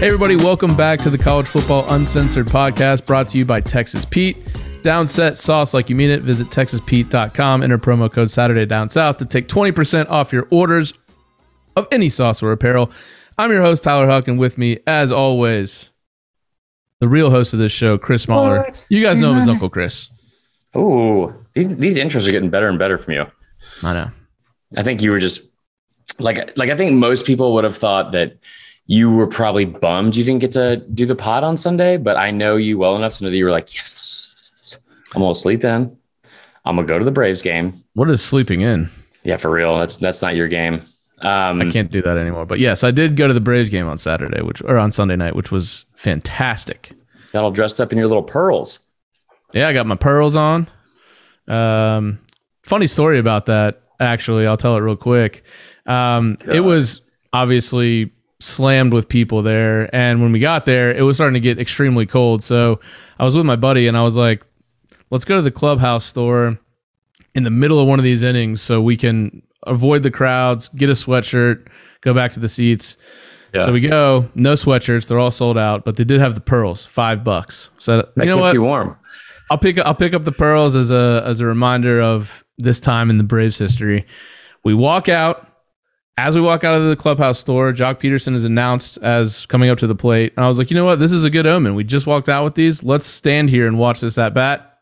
Hey, everybody, welcome back to the College Football Uncensored podcast brought to you by Texas Pete. Downset sauce like you mean it. Visit TexasPete.com, enter promo code Saturday Down South to take 20% off your orders of any sauce or apparel. I'm your host, Tyler Huck, and with me, as always, the real host of this show, Chris Marler. What? You guys know him as Uncle Chris. Ooh, these, these intros are getting better and better from you. I know. I think you were just like like I think most people would have thought that you were probably bummed you didn't get to do the pod on Sunday, but I know you well enough to know that you were like, yes, I'm gonna sleep in. I'm gonna go to the Braves game. What is sleeping in? Yeah, for real. That's that's not your game. Um, I can't do that anymore. But yes, I did go to the Braves game on Saturday, which or on Sunday night, which was fantastic. got all dressed up in your little pearls. Yeah, I got my pearls on. Um, funny story about that. Actually, I'll tell it real quick. Um, it was obviously slammed with people there, and when we got there, it was starting to get extremely cold. So I was with my buddy, and I was like, "Let's go to the clubhouse store in the middle of one of these innings, so we can avoid the crowds, get a sweatshirt, go back to the seats." Yeah. So we go, no sweatshirts, they're all sold out, but they did have the pearls, five bucks. So That you know what? you warm. I'll pick I'll pick up the pearls as a as a reminder of this time in the Braves history. We walk out. As we walk out of the clubhouse store, Joc Pederson is announced as coming up to the plate. And I was like, you know what? This is a good omen. We just walked out with these. Let's stand here and watch this at bat.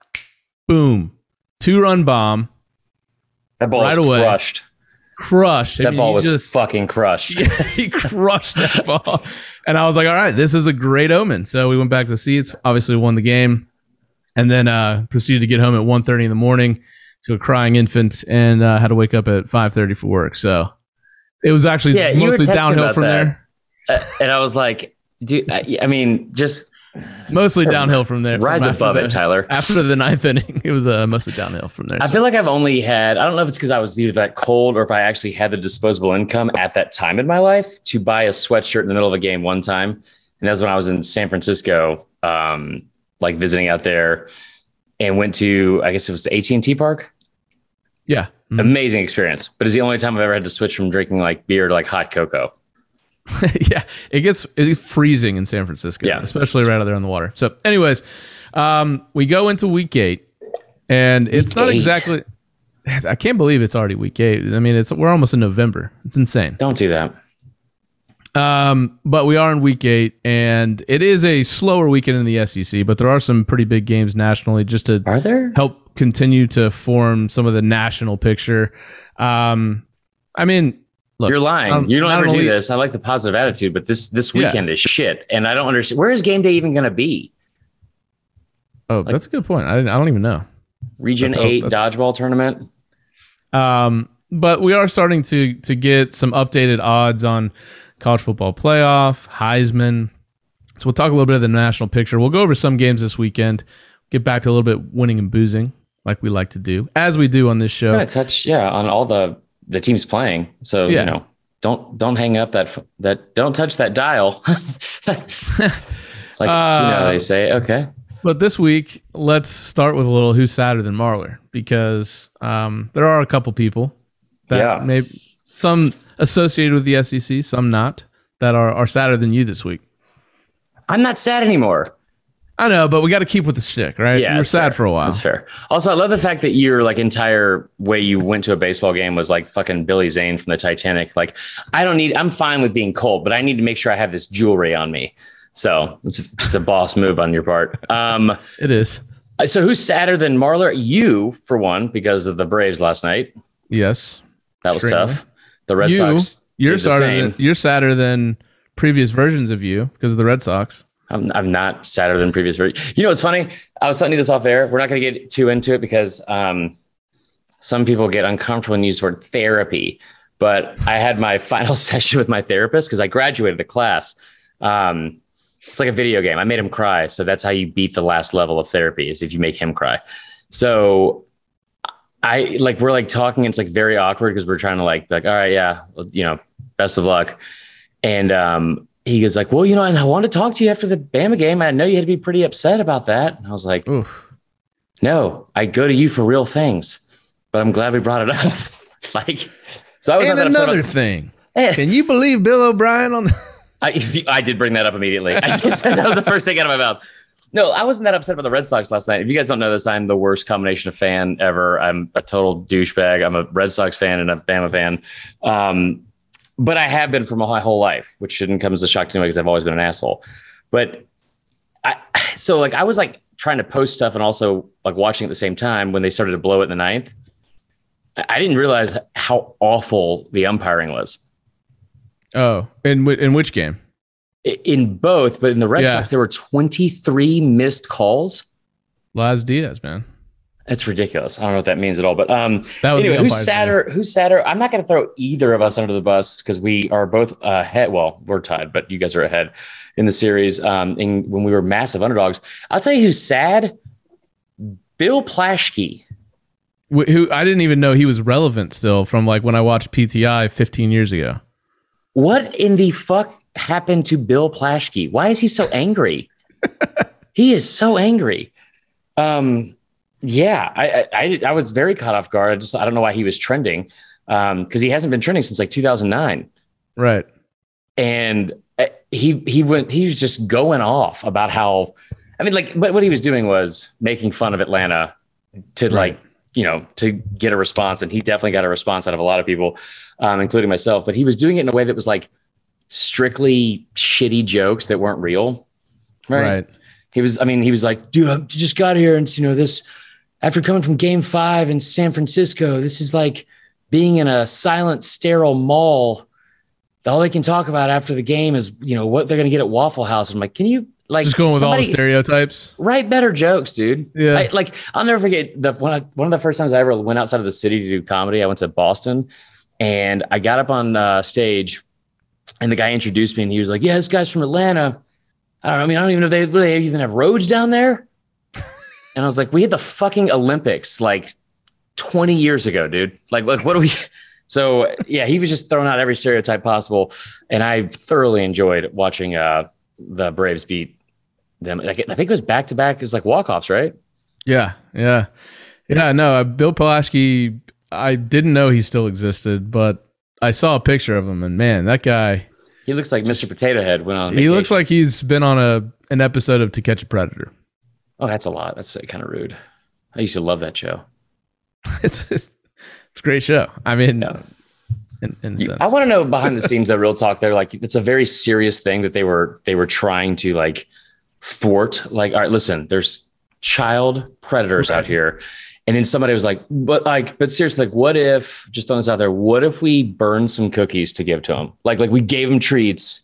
Boom. Two run bomb. That ball Right was away. crushed. Crush. I That mean, ball was just fucking crushed. he crushed that ball. And I was like, all right, this is a great omen. So we went back to the seats, obviously won the game, and then uh, proceeded to get home at 1.30 in the morning to a crying infant and uh, had to wake up at 5.30 for work. So it was actually Yeah, mostly downhill from that. there. Uh, and I was like, dude, I, I mean, just Mostly downhill from there. rise after above the- it, Tyler. After the ninth inning, it was uh, mostly downhill from there. I So- feel like I've only had, I don't know if it's because I was either that cold or if I actually had the disposable income at that time in my life to buy a sweatshirt in the middle of a game one time. And that was when I was in San Francisco, um, like visiting out there and went to, I guess it was AT&T park. yeah. Mhm. Amazing experience. But it's the only time I've ever had to switch from drinking like beer to like hot cocoa. yeah, it gets it's freezing in San Francisco, Yeah. especially right out there on the water. So, anyways, um, we go into week eight, and it's not eight. exactly. I can't believe it's already week eight. I mean, it's we're almost in November. It's insane. Don't do that. Um, but we are in week eight, and it is a slower weekend in the SEC. But there are some pretty big games nationally, just to Are there? help continue to form some of the national picture. Um, I mean, look, You're lying. um, you don't ever only- do this. I like the positive attitude, but this this Yeah. weekend is shit. And I don't understand. Where is game day even going to be? Oh, that's a good point. I, didn't, I don't even know. Region That's eight dodgeball tournament. Um, but we are starting to to get some updated odds on college football playoff, Heisman. So we'll talk a little bit of the national picture. We'll go over some games this weekend. Get back to a little bit winning and boozing, like we like to do, as we do on this show. Gonna touch yeah on all the the teams playing. So Yeah. you know, don't don't hang up that that don't touch that dial. like you know Uh, they say. Okay. But this week, let's start with a little who's sadder than Marler because um, there are a couple people that Yeah. may some associated with the SEC, some not, that are, are sadder than you this week. I'm not sad anymore. I know, but we got to keep with the shtick, right? Yeah, were sad fair. for a while. That's fair. Also, I love the fact that your like entire way you went to a baseball game was like fucking Billy Zane from the Titanic. Like, I don't need. I'm fine with being cold, but I need to make sure I have this jewelry on me. So it's just a boss move on your part. Um, It is. so who's sadder than Marler? You, for one, because of the Braves last night. Yes. That was Extremely. tough. The Red You, Sox. You're sadder. Than, you're sadder than previous versions of you because of the Red Sox. I'm, I'm not sadder than previous. You know, what's funny. I was telling you this off air. We're not going to get too into it because um, some people get uncomfortable you use the word therapy. But I had my final session with my therapist because I graduated the class. Um, it's like a video game. I made him cry. So that's how you beat the last level of therapy is if you make him cry. So I like, we're like talking. It's like very awkward because we're trying to like, like, all right, yeah, well, you know, best of luck. And um, he goes like, well, you know, and I wanted to talk to you after the Bama game. I know you had to be pretty upset about that. And I was like, Oof. no, I go to you for real things, but I'm glad we brought it up. like, so I was And another thing, Eh, can you believe Bill O'Brien on the? I, I did bring that up immediately. I just, that was the first thing out of my mouth. No, I wasn't that upset about the Red Sox last night. If you guys don't know this, I'm the worst combination of fan ever. I'm a total douchebag. I'm a Red Sox fan and a Bama fan. Um, but I have been for my whole life, which shouldn't come as a shock to anyone because I've always been an asshole. But I, so like I was like trying to post stuff and also like watching at the same time when they started to blow it in the ninth. I didn't realize how awful the umpiring was. Oh, in in which game? In both, but in the Red yeah. Sox, there were 23 missed calls. Laz Diaz, man. That's ridiculous. I don't know what that means at all. But um, anyway, who's sadder? Who's sadder? I'm not going to throw either of us under the bus because we are both ahead. Well, we're tied, but you guys are ahead in the series. Um, in, when we were massive underdogs, I'll tell you who's sad. Bill Plaschke. Who I didn't even know he was relevant still from like when I watched PTI 15 years ago. What in the fuck happened to Bill Plaschke? Why is he so angry? he is so angry. Um, yeah, I, I, I was very caught off guard. I just I don't know why he was trending because um, he hasn't been trending since like 2009. Right. And uh, he he went he was just going off about how I mean like but what he was doing was making fun of Atlanta to right. like you know to get a response and he definitely got a response out of a lot of people um, including myself but he was doing it in a way that was like strictly shitty jokes that weren't real right, right. he was I mean he was like dude I just got here and you know this after coming from game five in San Francisco, this is like being in a silent, sterile mall. All they can talk about after the game is, you know, what they're going to get at Waffle House. I'm like, can you like just going with all the stereotypes? Write better jokes, dude. Yeah. I, like I'll never forget the one. One of the first times I ever went outside of the city to do comedy. I went to Boston, and I got up on uh, stage, and the guy introduced me, and he was like, "Yeah, this guy's from Atlanta." I don't know. I mean, I don't even know if they, they even have roads down there. And I was like, we had the fucking Olympics like 20 years ago, dude. Like, like what do we? So yeah, he was just throwing out every stereotype possible, and I thoroughly enjoyed watching uh, the Braves beat them. Like, I think it was back to back. It was like walk offs, right? Yeah, yeah, yeah. No, uh, Bill Plaschke. I didn't know he still existed, but I saw a picture of him, and man, that guy. He looks like Mr. Potato Head went on. He looks like he's been on a an episode of To Catch a Predator. Oh, that's a lot. That's uh, kind of rude. I used to love that show. it's it's a great show. I mean, no. in, in you, I want to know behind the scenes that real talk. They're like, it's a very serious thing that they were they were trying to like thwart. Like, all right, listen, there's child predators out here. And then somebody was like, but like, but seriously, like, what if just throwing this out there? What if we burn some cookies to give to them? Like, like we gave them treats,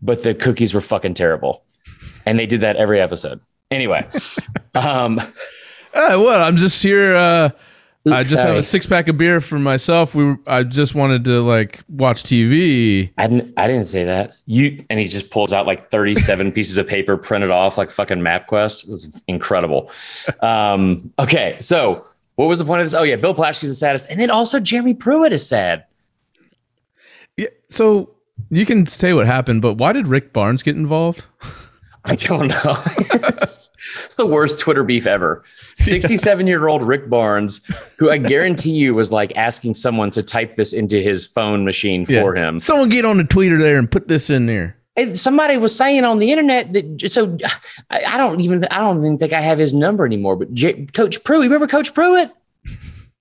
but the cookies were fucking terrible. And they did that every episode. Anyway, um, uh, what? I'm just here. Uh, I just have a six pack of beer for myself. We, I just wanted to like watch TV. I didn't. I didn't say that. You and he just pulls out like 37 pieces of paper printed off like fucking MapQuest. It was incredible. Um, okay, so what was the point of this? Oh yeah, Bill Plaschke's the saddest, and then also Jeremy Pruitt is sad. Yeah. So you can say what happened, but why did Rick Barnes get involved? I don't know. it's the worst Twitter beef ever. 67 year old Rick Barnes, who I guarantee you was like asking someone to type this into his phone machine for yeah. him. Someone get on the tweeter there and put this in there. And somebody was saying on the internet that so I, I don't even I don't even think I have his number anymore. But J, Coach Pruitt, remember Coach Pruitt?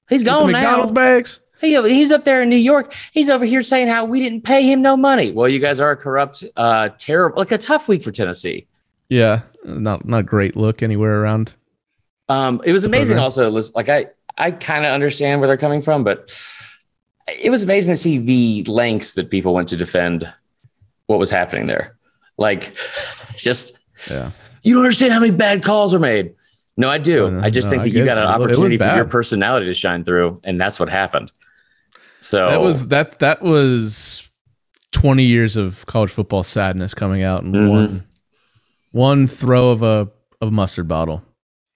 He's gone the McDonald's now. bags. He, he's up there in New York. He's over here saying how we didn't pay him no money. Well, you guys are a corrupt, uh, terrible, like a tough week for Tennessee. Yeah, not not great look anywhere around. Um, it was amazing. Also, like I I kind of understand where they're coming from, but it was amazing to see the lengths that people went to defend what was happening there. Like, just yeah, you don't understand how many bad calls were made. No, I do. No, I just no, think that you got an opportunity for your personality to shine through, and that's what happened. So that was that that was twenty years of college football sadness coming out in mm-hmm. one one throw of a of a mustard bottle.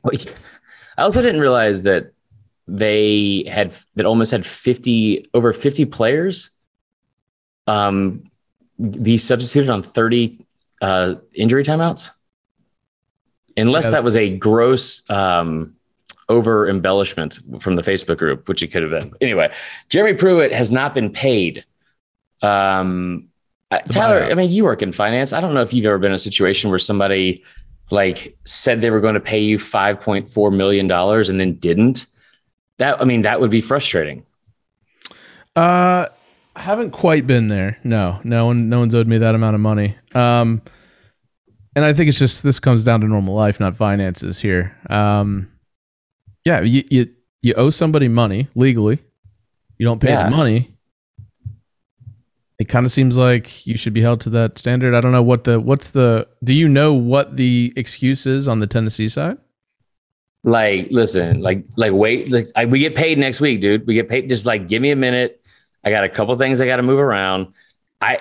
I also didn't realize that they had that almost had 50 over 50 players um be substituted on 30 uh injury timeouts. Unless yeah, that was a gross um over embellishment from the facebook group which it could have been. Anyway jeremy pruitt has not been paid. Um Uh, Tyler, buyout. I mean, you work in finance. I don't know if you've ever been in a situation where somebody like said they were going to pay you five point four million dollars and then didn't. That I mean, that would be frustrating. Uh, I haven't quite been there. No, no one, no one's owed me that amount of money. Um, and I think it's just this comes down to normal life, not finances here. Um, yeah, you you you owe somebody money legally. You don't pay yeah. the money. It kind of seems like you should be held to that standard. I don't know what the what's the. Do you know what the excuse is on the Tennessee side? Like, listen, like, like, wait, like, I, we get paid next week, dude. We get paid. Just like, give me a minute. I got a couple things I got to move around. I,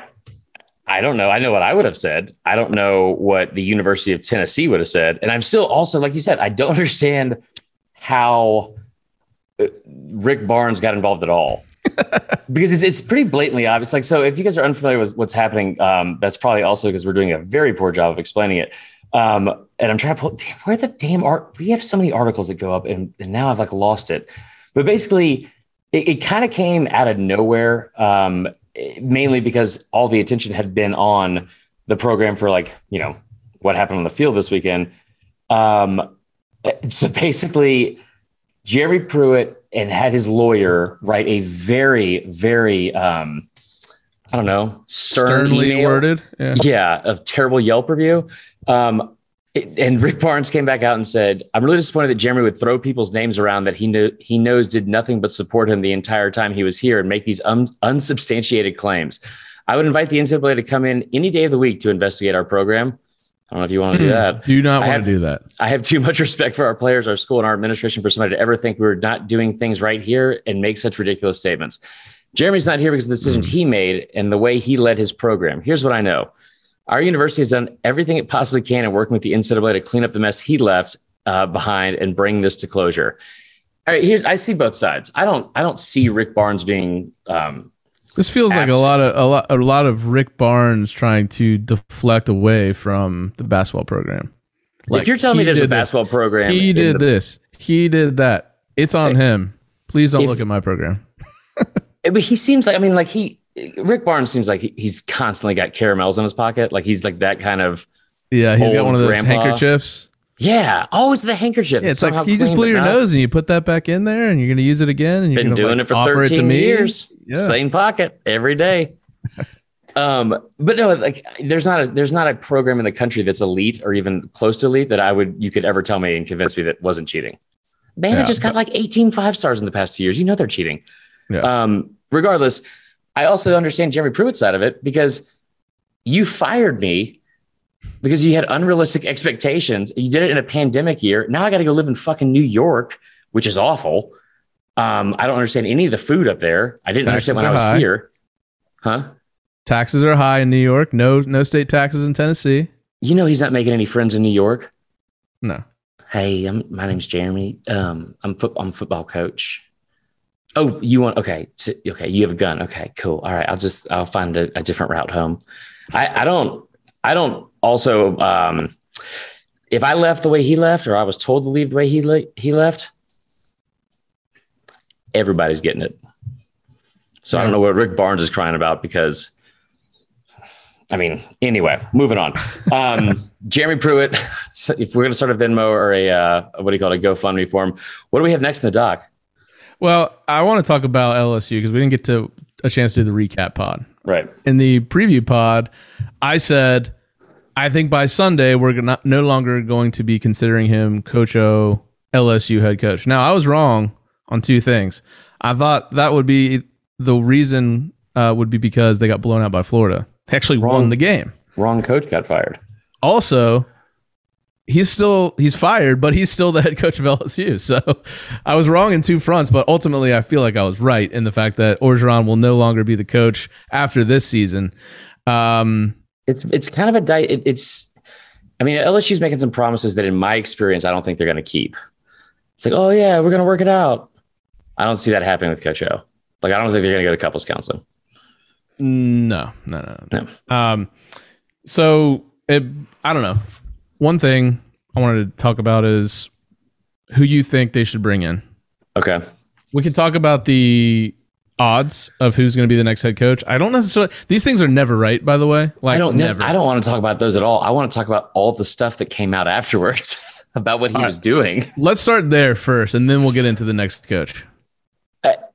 I don't know. I know what I would have said. I don't know what the University of Tennessee would have said. And I'm still also, like you said, I don't understand how uh, Rick Barnes got involved at all. Because it's, it's pretty blatantly obvious. Like, so if you guys are unfamiliar with what's happening, um, that's probably also because we're doing a very poor job of explaining it. Um, and I'm trying to pull, damn, where the damn art? We have so many articles that go up, and, and now I've like lost it. But basically, it, it kind of came out of nowhere, um, mainly because all the attention had been on the program for like, you know, what happened on the field this weekend. Um, so basically, Jerry Pruitt and had his lawyer write a very, very, um, I don't know, stern sternly email. worded, yeah. yeah, of terrible Yelp review. Um, and Rick Barnes came back out and said, "I'm really disappointed that Jeremy would throw people's names around that he knew he knows did nothing but support him the entire time he was here and make these un- unsubstantiated claims. I would invite the NCAA to come in any day of the week to investigate our program. I don't know if you want to do hmm. that. Do not want to do that. I have too much respect for our players, our school, and our administration for somebody to ever think we are not doing things right here and make such ridiculous statements. Jeremy's not here because of the decisions mm. he made and the way he led his program. Here's what I know." Our university has done everything it possibly can in working with the NCAA to clean up the mess he left uh, behind and bring this to closure. All right, here's I see both sides. I don't I don't see Rick Barnes being. Um, this feels like a lot of a lot a lot of Rick Barnes trying to deflect away from the basketball program. Like, if you're telling me there's a basketball this. program, he did the, this, he did that. It's on him. Please don't if, look at my program. Eh, but he seems like I mean, like he Rick Barnes seems like he's constantly got caramels in his pocket. Like he's like that kind of. Yeah, he's got one of those grandpa. handkerchiefs. Yeah, always the handkerchief. Yeah, it's like you just blew your nose and you put that back in there, and you're going to use it again. And you're been doing like, it for 13 it years. Yeah. Same pocket every day. um, but no, like there's not a there's not a program in the country that's elite or even close to elite that I would you could ever tell me and convince me that wasn't cheating. Bama yeah. just got like 18 five stars in the past two years. You know they're cheating. Yeah. Um, regardless, I also understand Jeremy Pruitt's side of it because you fired me because you had unrealistic expectations. You did it in a pandemic year. Now I got to go live in fucking New York, which is awful. Um, I don't understand any of the food up there. I didn't taxes understand when I was high. here. Huh? Taxes are high in New York. No, no state taxes in Tennessee. You know he's not making any friends in New York. No. Hey, I'm, my name's Jeremy. Um, I'm foot, I'm a football coach. Oh, you want okay? Okay, you have a gun. Okay, cool. All right, I'll just I'll find a, a different route home. I, I don't I don't also um, if I left the way he left, or I was told to leave the way he le- he left, everybody's getting it. So yeah. I don't know what Rick Barnes is crying about because, I mean, anyway, moving on. Um, Jeremy Pruitt, if we're going to start a Venmo or a uh, what do you call it, a GoFundMe for him, what do we have next in the doc? Well, I want to talk about LSU because we didn't get to a chance to do the recap pod. Right. In the preview pod, I said, I think by Sunday we're not, no longer going to be considering him Coach O LSU head coach. Now I was wrong on two things. I thought that would be the reason uh, would be because they got blown out by Florida. They actually wrong, won the game. Wrong coach got fired. Also, he's still he's fired, but he's still the head coach of LSU. So I was wrong in two fronts, but ultimately I feel like I was right in the fact that Orgeron will no longer be the coach after this season. Um, it's it's kind of a di- it, it's. I mean, LSU's making some promises that, in my experience, I don't think they're going to keep. It's like, oh yeah, we're going to work it out. I don't see that happening with Coach O. Like, I don't think they're going to go to couples counseling. No, no, no, no. no. Um, so it, I don't know one thing I wanted to talk about is who you think they should bring in. Okay. We can talk about the odds of who's going to be the next head coach. I don't necessarily. These things are never right, by the way. Like I don't. never. I don't want to talk about those at all. I want to talk about all the stuff that came out afterwards about what he All was doing. Let's start there first, and then we'll get into the next coach.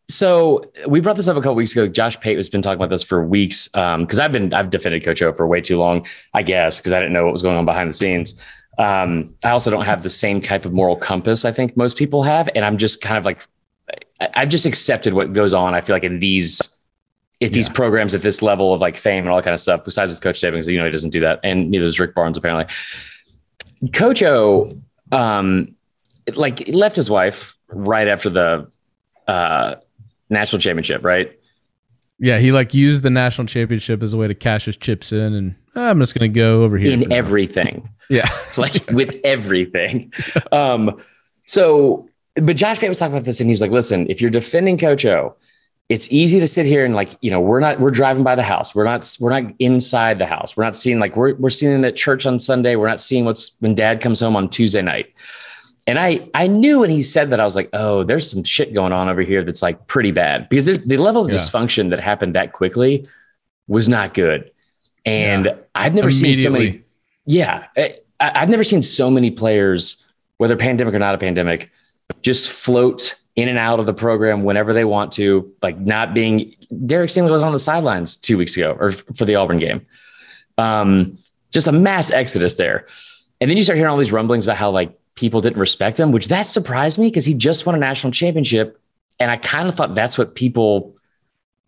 So we brought this up a couple weeks ago. Josh Pate has been talking about this for weeks because I've been I've defended Coach O for way too long, I guess, because I didn't know what was going on behind the scenes. Um, I also don't have the same type of moral compass I think most people have, and I'm just kind of like I've just accepted what goes on. I feel like in these if these Yeah. programs at this level of like fame and all that kind of stuff, besides with Coach Saban, you know, he doesn't do that, and neither does Rick Barnes apparently. Coach O, um, like he left his wife right after the uh, national championship, right? Yeah, he like used the national championship as a way to cash his chips in, and "Ah, I'm just going to go over here. In everything, yeah, like with everything. Um, so, but Josh Pate was talking about this, and he's like, "Listen, if you're defending Coach O, it's easy to sit here and like, you know, we're not we're driving by the house, we're not we're not inside the house, we're not seeing like we're we're seeing it at church on Sunday, we're not seeing what's when Dad comes home on Tuesday night." And I I knew when he said that I was like, oh, there's some shit going on over here that's like pretty bad because there's- the level of Yeah. dysfunction that happened that quickly was not good. And Yeah. I've never seen so many. Yeah, I, I've never seen so many players, whether pandemic or not a pandemic, just float in and out of the program whenever they want to. Like not being Derek Stingley was on the sidelines two weeks ago or for the Auburn game. Um, just a mass exodus there. And then you start hearing all these rumblings about how like people didn't respect him, which that surprised me because he just won a national championship. And I kind of thought that's what people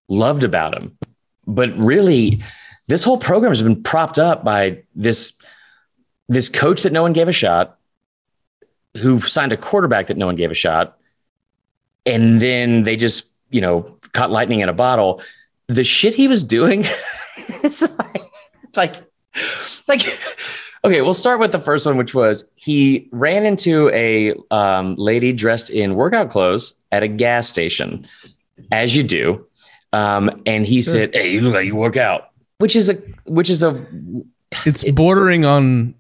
loved about him. But really, this whole program has been propped up by this this coach that no one gave a shot, who signed a quarterback that no one gave a shot, and then they just you know caught lightning in a bottle. The shit he was doing, it's like, like, like. Okay, we'll start with the first one, which was he ran into a um, lady dressed in workout clothes at a gas station, as you do, um, and he said, "Hey, you look like you work out," which is a which is a it's bordering on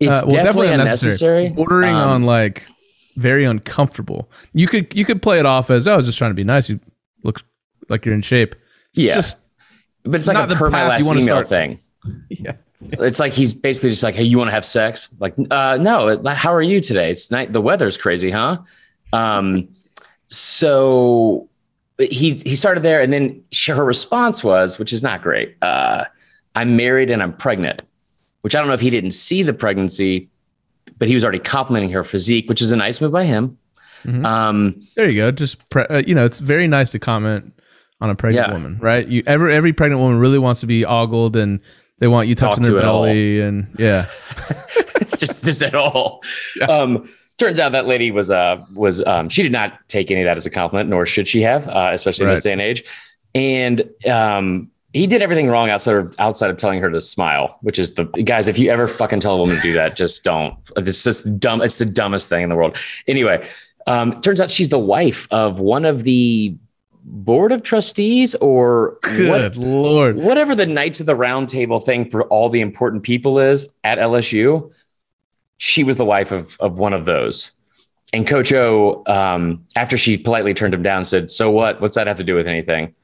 it's. Uh, well, definitely, definitely unnecessary. unnecessary. Bordering Um, on like very uncomfortable. You could you could play it off as oh, I was just trying to be nice. You look like you're in shape. It's Yeah. just But it's like Not a the per my path you last wanna email start. thing. yeah. It's like he's basically just like, "Hey, you want to have sex?" Like, uh, no. How are you today? It's night. The weather's crazy, huh? Um, so he he started there, and then she, her response was, which is not great. Uh, I'm married and I'm pregnant, which I don't know if he didn't see the pregnancy, but he was already complimenting her physique, which is a nice move by him. Mhm. Um, There you go. Just pre- uh, you know, it's very nice to comment on a pregnant Yeah. woman, right? You ever every pregnant woman really wants to be ogled and they want you touching Talk their to it belly and yeah. just just at all. Yeah. Um, turns out that lady was uh was um she did not take any of that as a compliment, nor should she have, uh, especially in this day and age. And um, he did everything wrong outside of outside of telling her to smile, which is the guys. If you ever fucking tell a woman to do that, just don't. It's just dumb. It's the dumbest thing in the world. Anyway, um, turns out she's the wife of one of the board of trustees or what lord. whatever the Knights of the Round Table thing for all the important people is at LSU, she was the wife of of one of those. And Coach O, um, after she politely turned him down, said, "So what? What's that have to do with anything?"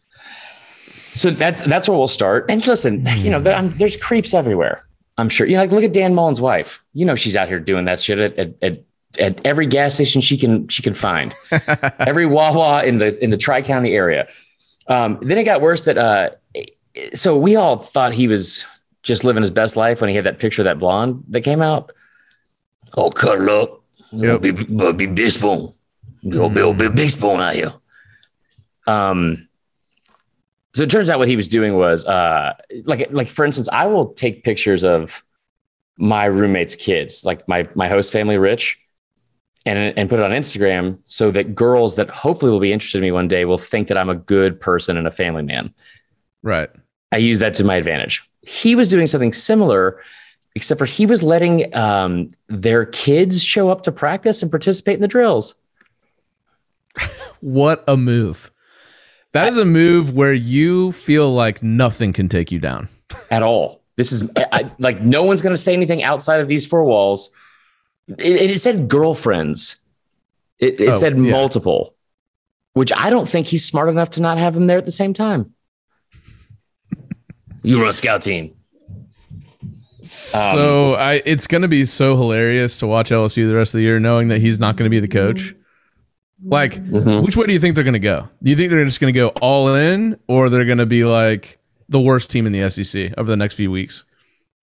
So that's that's where we'll start. And listen, you know, there, there's creeps everywhere. I'm sure. You know, like look at Dan Mullen's wife. You know, she's out here doing that shit at at, at, at every gas station she can she can find every Wawa in the in the Tri County area. Um, then it got worse that uh, so we all thought he was just living his best life when he had that picture of that blonde that came out. Oh, cuddle up, Yep. be, be, be big spoon, You'll be big, big spoon out here. Um. So it turns out what he was doing was uh, like like for instance, I will take pictures of my roommate's kids, like my my host family, Rich, and and put it on Instagram so that girls that hopefully will be interested in me one day will think that I'm a good person and a family man. Right. I use that to my advantage. He was doing something similar, except for he was letting um, their kids show up to practice and participate in the drills. What a move. That is a move where you feel like nothing can take you down. at all. This is I, like no one's going to say anything outside of these four walls. It, it said girlfriends. It, it Oh, said yeah. multiple. which I don't think he's smart enough to not have them there at the same time. you run a scout team. So um, I, it's going to be so hilarious to watch LSU the rest of the year, knowing that he's not going to be the coach. Like, Mhm. which way do you think they're going to go? Do you think they're just going to go all in, or they're going to be like the worst team in the SEC over the next few weeks?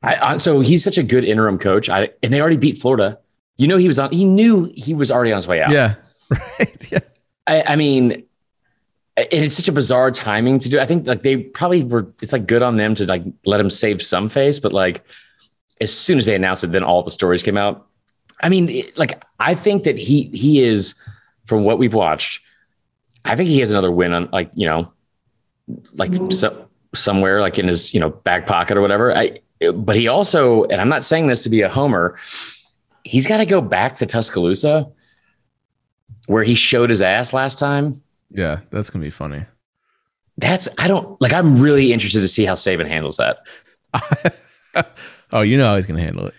I, I, so he's such a good interim coach. I, and they already beat Florida. You know, he was on, he knew he was already on his way out. Yeah, right. Yeah, I, I mean, and it's such a bizarre timing to do. I think like they probably were. It's like good on them to like let him save some face, but like as soon as they announced it, then all the stories came out. I mean, it- like I think that he he is from what we've watched. I think he has another win on like you know, like mm-hmm. so, somewhere like in his you know back pocket or whatever. I but he also, and I'm not saying this to be a homer. He's got to go back to Tuscaloosa where he showed his ass last time. yeah, that's going to be funny. That's I don't like. I'm really interested to see how Saban handles that. oh, you know how he's going to handle it.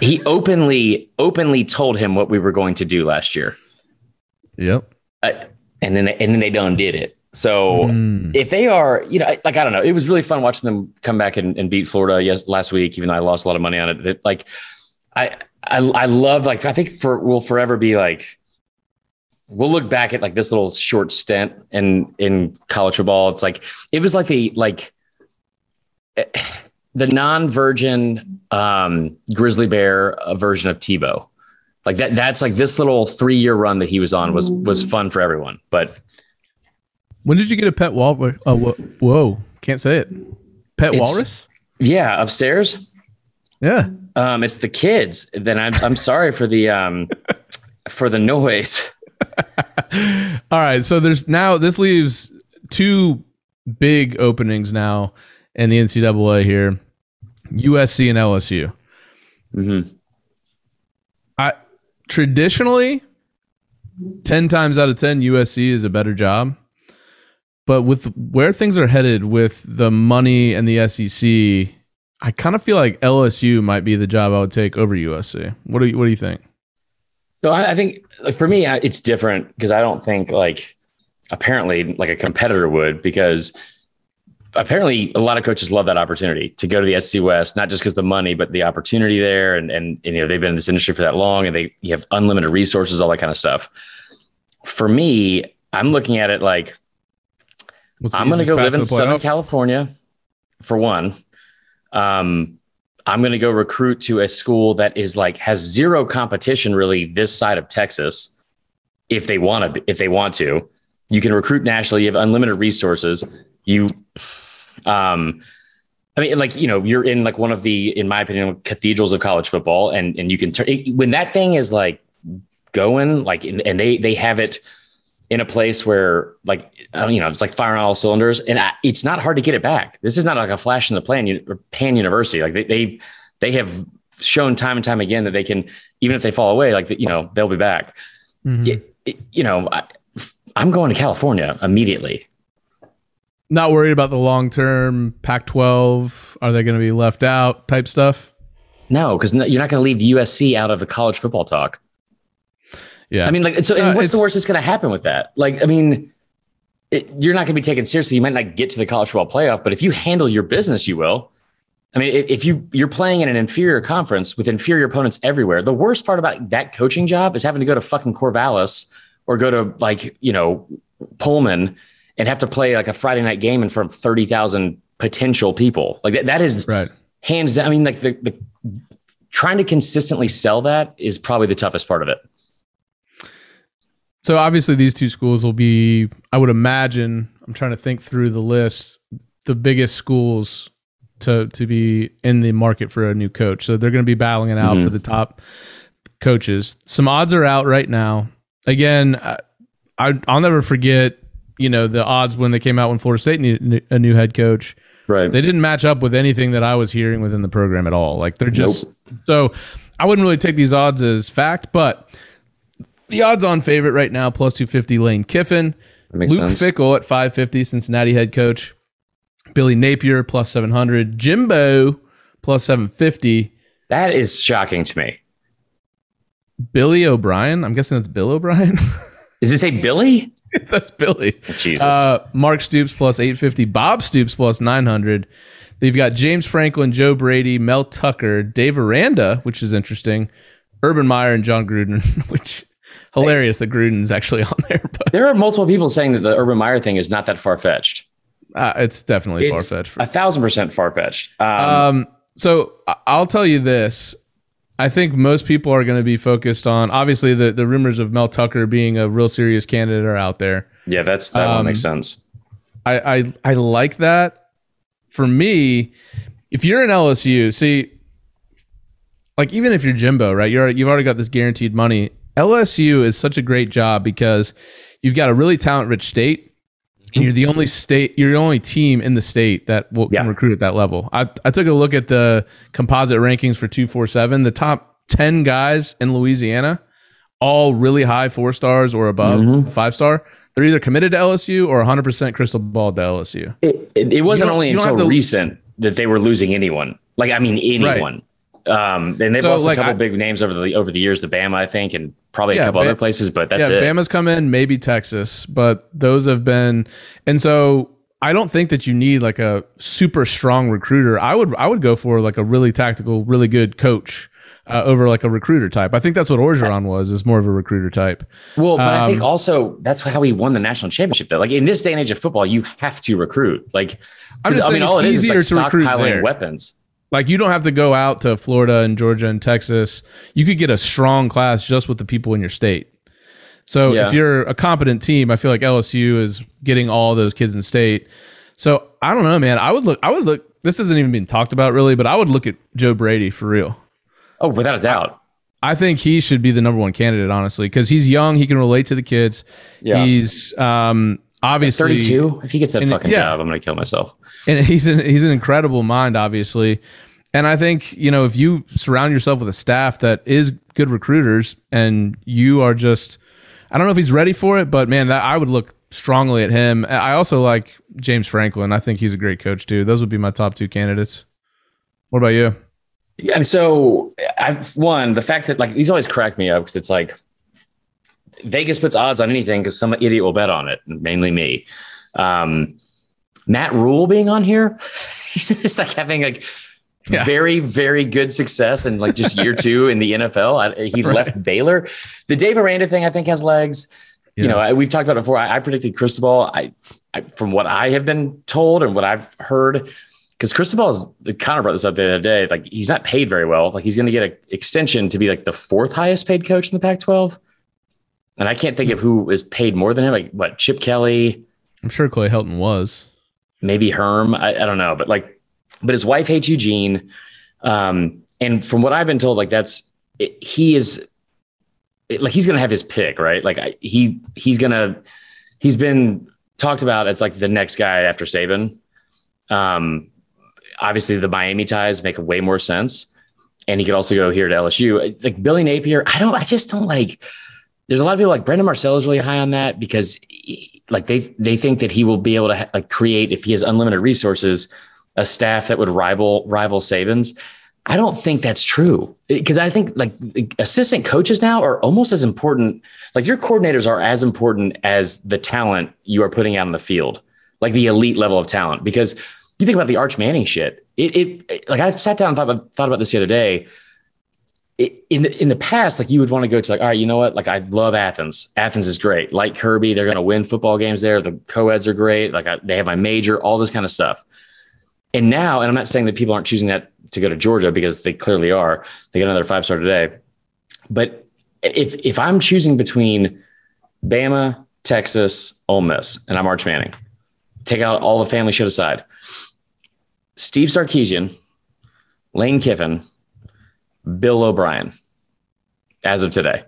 He openly openly told him what we were going to do last year, Yep. uh, and then they, and then they done did it. So Mm. if they are, you know, like I don't know, it was really fun watching them come back and, and beat Florida yes, last week. Even though I lost a lot of money on it, That, like I I I love like I think for we'll forever be like we'll look back at like this little short stint in in college football. It's like it was like the like eh, the non-virgin um, grizzly bear uh, version of Tebow. Like that that's like this little three year run that he was on was was fun for everyone. But When did you get a pet walrus? Oh, whoa, whoa, can't say it. Pet walrus? yeah, upstairs. Yeah. Um, it's the kids. Then I'm I'm sorry for the um for the noise. All right. So there's now this leaves two big openings now in the NCAA here USC and LSU. Mhm. Traditionally 10 times out of 10 USC is a better job. But with where things are headed with the money and the SEC, I kind of feel like LSU might be the job I would take over USC. What do you what do you think? So I, I think like for me, I, it's different because I don't think like apparently like a competitor would because apparently a lot of coaches love that opportunity to go to the SC West, not just because the money, but the opportunity there. And, and, and, you know, they've been in this industry for that long and they you have unlimited resources, all that kind of stuff. For me, I'm looking at it like What's I'm going to go live in the Southern playoff? California for one. Um, I'm going to go recruit to a school that is like has zero competition really this side of Texas. If they want to, if they want to, you can recruit nationally. You have unlimited resources. You, um, I mean, like you know, you're in like one of the, in my opinion, cathedrals of college football, and and you can turn when that thing is like going, like, and and they they have it in a place where like I don't, you know it's like firing all cylinders and I, it's not hard to get it back. This is not like a flash in the pan or pan university. Like they, they they have shown time and time again that they can even if they fall away like you know they'll be back. Mhm. It- you know I, i'm going to california immediately Not worried about the long term Pac 12. Are they going to be left out type stuff? no because you're not going to leave usc out of the college football talk Yeah. I mean, like, so and Uh, what's the worst that's going to happen with that? Like, I mean, it, you're not going to be taken seriously. You might not get to the college football playoff, but if you handle your business, you will. I mean, if, if you you're playing in an inferior conference with inferior opponents everywhere, the worst part about that coaching job is having to go to fucking Corvallis or go to like you know Pullman and have to play like a Friday night game in front of thirty thousand potential people. Like that, that is right. hands down. I mean, like the, the trying to consistently sell that is probably the toughest part of it. So obviously these two schools will be I would imagine I'm trying to think through the list the biggest schools to to be in the market for a new coach. So they're going to be battling it out Mhm. for the top coaches. Some odds are out right now. Again, I, I I'll never forget, you know, the odds when they came out when Florida State needed a new head coach. Right. They didn't match up with anything that I was hearing within the program at all. Like they're just so I wouldn't really take these odds as fact, but the odds on favorite right now plus 250 Lane Kiffin, Luke sense. Fickell at 550 Cincinnati head coach, Billy Napier plus 700, Jimbo plus 750, That is shocking to me. Billy O'Brien, I'm guessing that's Bill O'Brien. Is this a Billy? That's Billy. Jesus. Uh, Mark Stoops plus 850. Bob Stoops plus 900. They've got James Franklin, Joe Brady, Mel Tucker, Dave Aranda, which is interesting, Urban Meyer, and Jon Gruden, which hilarious that Gruden's actually on there. But there are multiple people saying that the Urban Meyer thing is not that far fetched. uh, it's definitely far fetched. A thousand percent far fetched. Um, Um, so I'll tell you this. I think most people are going to be focused on obviously the, the rumors of Mel Tucker being a real serious candidate are out there. yeah, that's that um, makes sense. I, I I like that. For me, if you're in LSU, see, like even if you're Jimbo, right? You're you've already got this guaranteed money. LSU is such a great job because you've got a really talent rich state, and you're the only state, you're the only team in the state that will, Yeah. can recruit at that level. I I took a look at the composite rankings for two four seven. The top ten guys in Louisiana, all really high four stars or above Mhm. five star. They're either committed to LSU or 100% crystal ball to LSU. It, it, it wasn't only until to- recent that they were losing anyone. Like I mean anyone. Um, and they've So, lost like, a couple I- big names over the over the years to Bama, I think, and probably Yeah, a couple other places. But that's yeah, it. Bama's come in, maybe Texas, but those have been, and so I don't think that you need like a super strong recruiter. I would I would go for like a really tactical, really good coach uh, over like a recruiter type. I think that's what Orgeron was, is more of a recruiter type. Well, but I think Um, also that's how he won the national championship. Though, like in this day and age of football, you have to recruit. Like, I'm 'cause, just I mean, all it is is like to stockpiling weapons. Like you don't have to go out to Florida and Georgia and Texas. You could get a strong class just with the people in your state. So Yeah. if you're a competent team, I feel like LSU is getting all those kids in state. So I don't know, man. I would look. I would look. This isn't even being talked about really, but I would look at Joe Brady for real. Oh, without a doubt. I think he should be the number one candidate, honestly, because he's young. He can relate to the kids. Yeah. He's um, obviously Thirty-two. If he gets that and- fucking yeah. job, I'm gonna kill myself. and he's an he's an incredible mind, obviously. And I think you know if you surround yourself with a staff that is good recruiters, and you are just, I don't know if he's ready for it, but man, that I would look strongly at him. I also like James Franklin. I think he's a great coach too. Those would be my top two candidates. What about you? Yeah, and so I've one the fact that like he's always cracked me up because it's like Vegas puts odds on anything because some idiot will bet on it, mainly me. Um, Matt Rhule being on here, he's just like having like Yeah. very very good success in like just year two in the NFL. I, he Right. left Baylor. The Dave Aranda thing I think has legs. You know, I, we've talked about it before. I, I predicted Cristobal. I, I from what I have been told and what I've heard, because Cristobal is the Connor brought this up the other day. Like he's not paid very well. Like he's going to get an extension to be like the fourth highest paid coach in the Pac-12. And I can't think of who is paid more than him. Like what Chip Kelly, I'm sure Clay Helton was. maybe Herm. I, I don't know, but like, but his wife hates Eugene. Um, and from what I've been told, like that's it, he is it- like he's gonna have his pick, right? Like I, he he's gonna he's been talked about as like the next guy after Saban. Um, obviously the Miami ties make way more sense, and he could also go here to LSU. Like Billy Napier, I don't, I just don't like. There's a lot of people like Brendan Marcel is really high on that because he- like they they think that he will be able to ha- like create if he has unlimited resources a staff that would rival rival Saban's. I don't think that's true because I think like assistant coaches now are almost as important. Like your coordinators are as important as the talent you are putting out on the field, like the elite level of talent. Because you think about the Arch Manning shit. It, it like I sat down and thought about, thought about this the other day. In the in the past, like you would want to go to like, all right, you know what? Like I love Athens. Athens is great. Like Kirby, they're going to win football games there. The co-eds are great. Like I, they have my major, all this kind of stuff. And now, and I'm not saying that people aren't choosing that to go to Georgia because they clearly are. They got another five star today. But if if I'm choosing between Bama, Texas, Ole Miss, and I'm Arch Manning, take out all the family shit aside. Steve Sarkisian, Lane Kiffin, Bill O'Brien, as of today.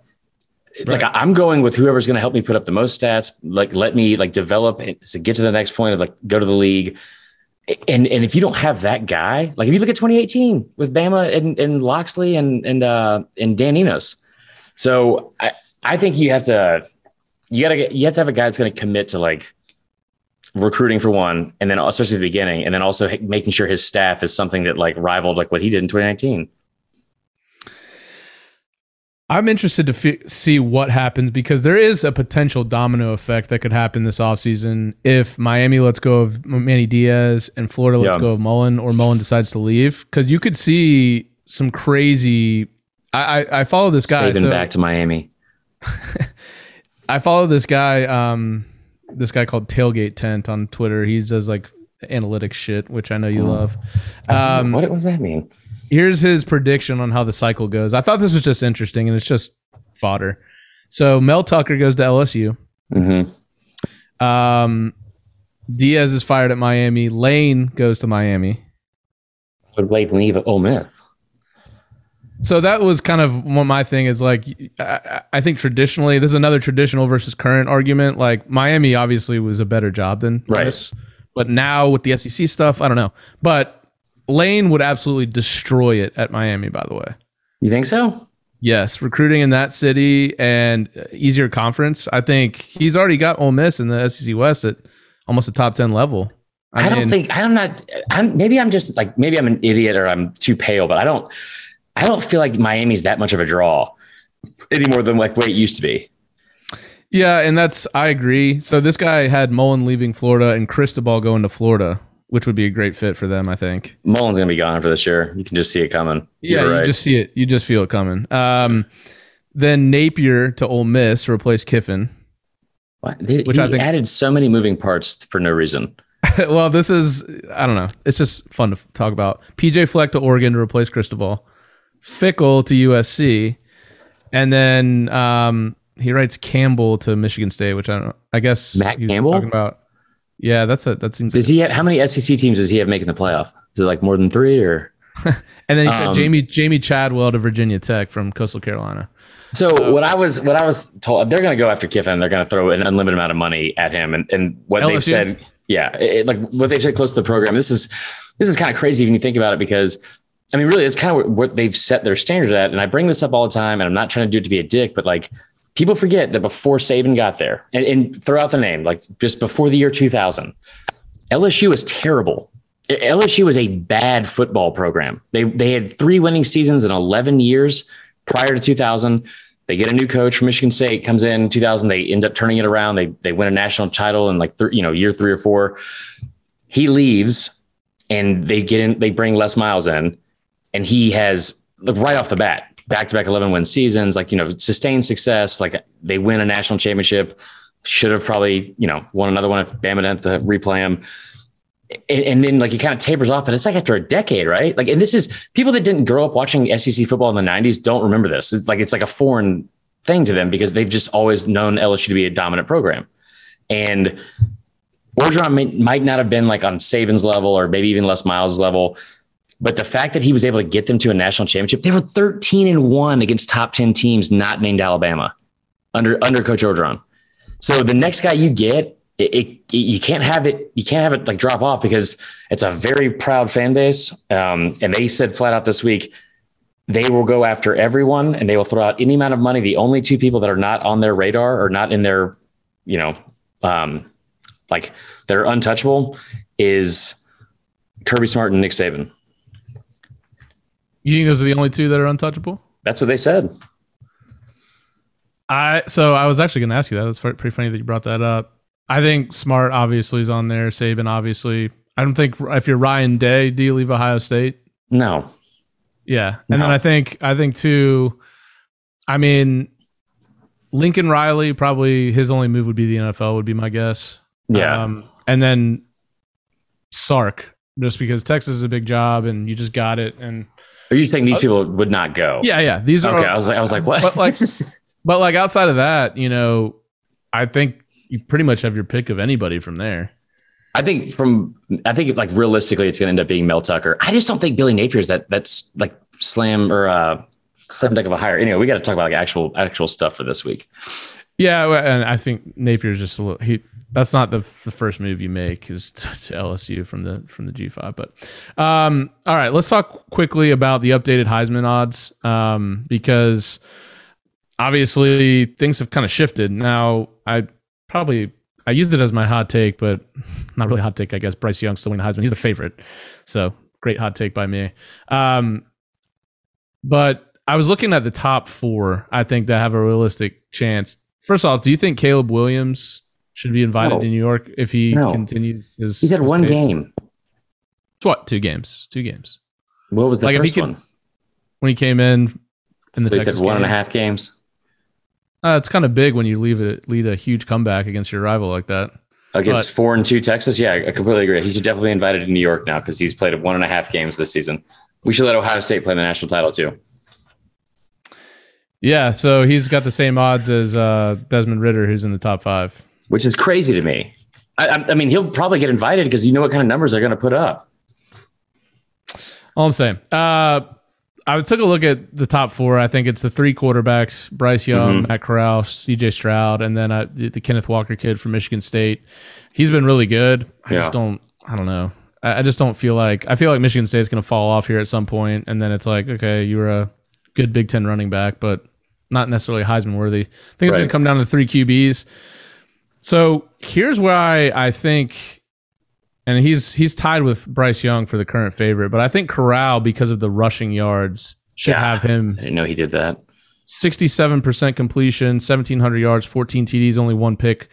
Like I- I'm going with whoever's going to help me put up the most stats. Like let me like develop it to get to the next point of like go to the league. And and if you don't have that guy, like if you look at 2018 with Bama and, and Locksley and and uh and Dan Enos, so I I think you have to you gotta get you have to have a guy that's going to commit to like recruiting for one, and then especially the beginning, and then also making sure his staff is something that like rivaled like what he did in 2019. I'm interested to f- see what happens because there is a potential domino effect that could happen this offseason if Miami lets go of Manny Diaz and Florida lets Yeah. go of Mullen or Mullen decides to leave. Because you could see some crazy. I, I, I follow this guy. Saving so- back to Miami. I follow this guy, um, this guy called Tailgate Tent on Twitter. He does like analytics shit, which I know you love. Um, what, what does that mean? Here's his prediction on how the cycle goes. I thought this was just interesting, and it's just fodder. So Mel Tucker goes to LSU. hmm Um, Diaz is fired at Miami. Lane goes to Miami. Would Blake leave at Ole Miss? So that was kind of what my thing is like. I, I- I think traditionally, this is another traditional versus current argument. Like Miami obviously was a better job than Right. this, but now with the SEC stuff, I don't know. But Lane would absolutely destroy it at Miami. By the way, You think so? yes, recruiting in that city and uh, easier conference. I think he's already got Ole Miss in the SEC West at almost a top ten level. I, don't think I'm not. I'm maybe I'm just like maybe I'm an idiot or I'm too pale, but I don't. I don't feel like Miami's that much of a draw any more than like what it used to be. Yeah, and that's I agree. So this guy had Mullen leaving Florida and Cristobal going to Florida, which would be a great fit for them, I think. Mullen's gonna be gone for this year. You can just see it coming. Yeah, You're you just see it. You just feel it coming. Um, then Napier to Ole Miss to replace Kiffin. What? They- which I think- added so many moving parts for no reason. well, this is I don't know. It's just fun to talk about. PJ Fleck to Oregon to replace Cristobal. Fickell to USC, and then um, he writes Campbell to Michigan State, which I don't. I guess Matt Campbell? talking about. Yeah, that's a that seems. Does he? Have, how many SEC teams does he have making the playoff? Is it like more than three or? And then he said Um, Jamey Jamey Chadwell to Virginia Tech from Coastal Carolina. So what I was what I was told they're going to go after Kiffin. They're going to throw an unlimited amount of money at him, and and what they've said, yeah, it, like what they've said close to the program. This is this is kind of crazy when you think about it because. I mean, really, it's kind of what- what they've set their standard at. And I bring this up all the time, and I'm not trying to do it to be a dick, but like people forget that before Saban got there, and, and throw out the name, like just before the year 2000, LSU was terrible. LSU was a bad football program. They they had three winning seasons in 11 years prior to 2000. They get a new coach from Michigan State, comes in 2000. They end up turning it around. They they win a national title in like th- you know year three or four. He leaves, and they get in. They bring Les Miles in, and he has like right off the bat back to back 11 win seasons. Like you know sustained success. Like they win a national championship. Should have probably you know won another one if Bama didn't have to replay them. and, and then like it kind of tapers off, but it's like after a decade, right? Like, and this is people that didn't grow up watching SEC football in the '90s don't remember this. It's like it's like a foreign thing to them because they've just always known LSU to be a dominant program. And Orgeron may, might not have been like on Saban's level or maybe even Les Miles' level, but the fact that he was able to get them to a national championship, they were 13 and one against top 10 teams not named Alabama under under Coach Orgeron. So the next guy you get, it, it, it- you can't have it. You can't have it like drop off because it's a very proud fan base. Um, and they said flat out this week they will go after everyone and they will throw out any amount of money. The only two people that are not on their radar or not in their, you know, um, like they're untouchable is Kirby Smart and Nick Saban. You think those are the only two that are untouchable? That's what they said. I so I was actually going to ask you that. That's pretty funny that you brought that up. I think Smart obviously is on there. Saban obviously. I don't think if you're Ryan Day, do you leave Ohio State? No, Yeah, and then I think I think too. I mean, Lincoln Riley probably his only move would be the NFL would be my guess. yeah, Um, and then Sark, just because Texas is a big job and you just got it. And are you saying these people would not go? yeah, yeah, these are Okay, I was like, I was like, what? But like, but like outside of that, you know, I think you pretty much have your pick of anybody from there. I think from I think like realistically, it's going to end up being Mel Tucker. I just don't think Billy Napier's that that's like slam or uh, slam dunk of a hire. Anyway, we got to talk about like actual actual stuff for this week. Yeah, and I think Napier's just a little. He that's not the the first move you make is to, LSU from the from the G five. But um, all right, let's talk quickly about the updated Heisman odds um, because obviously things have kind of shifted. Now I probably I used it as my hot take, but not really hot take. I guess Bryce Young's still winning Heisman. He's the favorite, so great hot take by me. Um, but I was looking at the top four. I think that have a realistic chance. First off, do you think Caleb Williams should be invited No. to New York if he No. continues his? He's had his one pace? game. It's what? Two games. Two games. What was the Like, first could one? When he came in in the so he's had Texas one and a half games Uh, it's kind of big when you leave it lead a huge comeback against your rival like that. against But- four and two Texas. Yeah, I completely agree. He should definitely be invited to New York now because he's played one and a half games this season. We should let Ohio State play the national title too. Yeah, so he's got the same odds as uh, Desmond Ridder, who's in the top five. Which is crazy to me. I, I- mean, he'll probably get invited because you know what kind of numbers they're going to put up. All I'm saying. Uh, I took a look at the top four. I think it's the three quarterbacks: Bryce Young, Mhm. Matt Corral, C.J. Stroud, and then uh, the, the Kenneth Walker kid from Michigan State. He's been really good. I Yeah. just don't. I don't know. I, I just don't feel like. I feel like Michigan State's going to fall off here at some point, and then it's like, okay, you were a good Big Ten running back, but not necessarily Heisman worthy. I think it's going to come down to three QBs. So here's why I think and he's he's tied with Bryce Young for the current favorite. But I think Corral, because of the rushing yards, should Yeah. have him I didn't know he did that. 67% completion, 1,700 yards, 14 TDs, only one pick,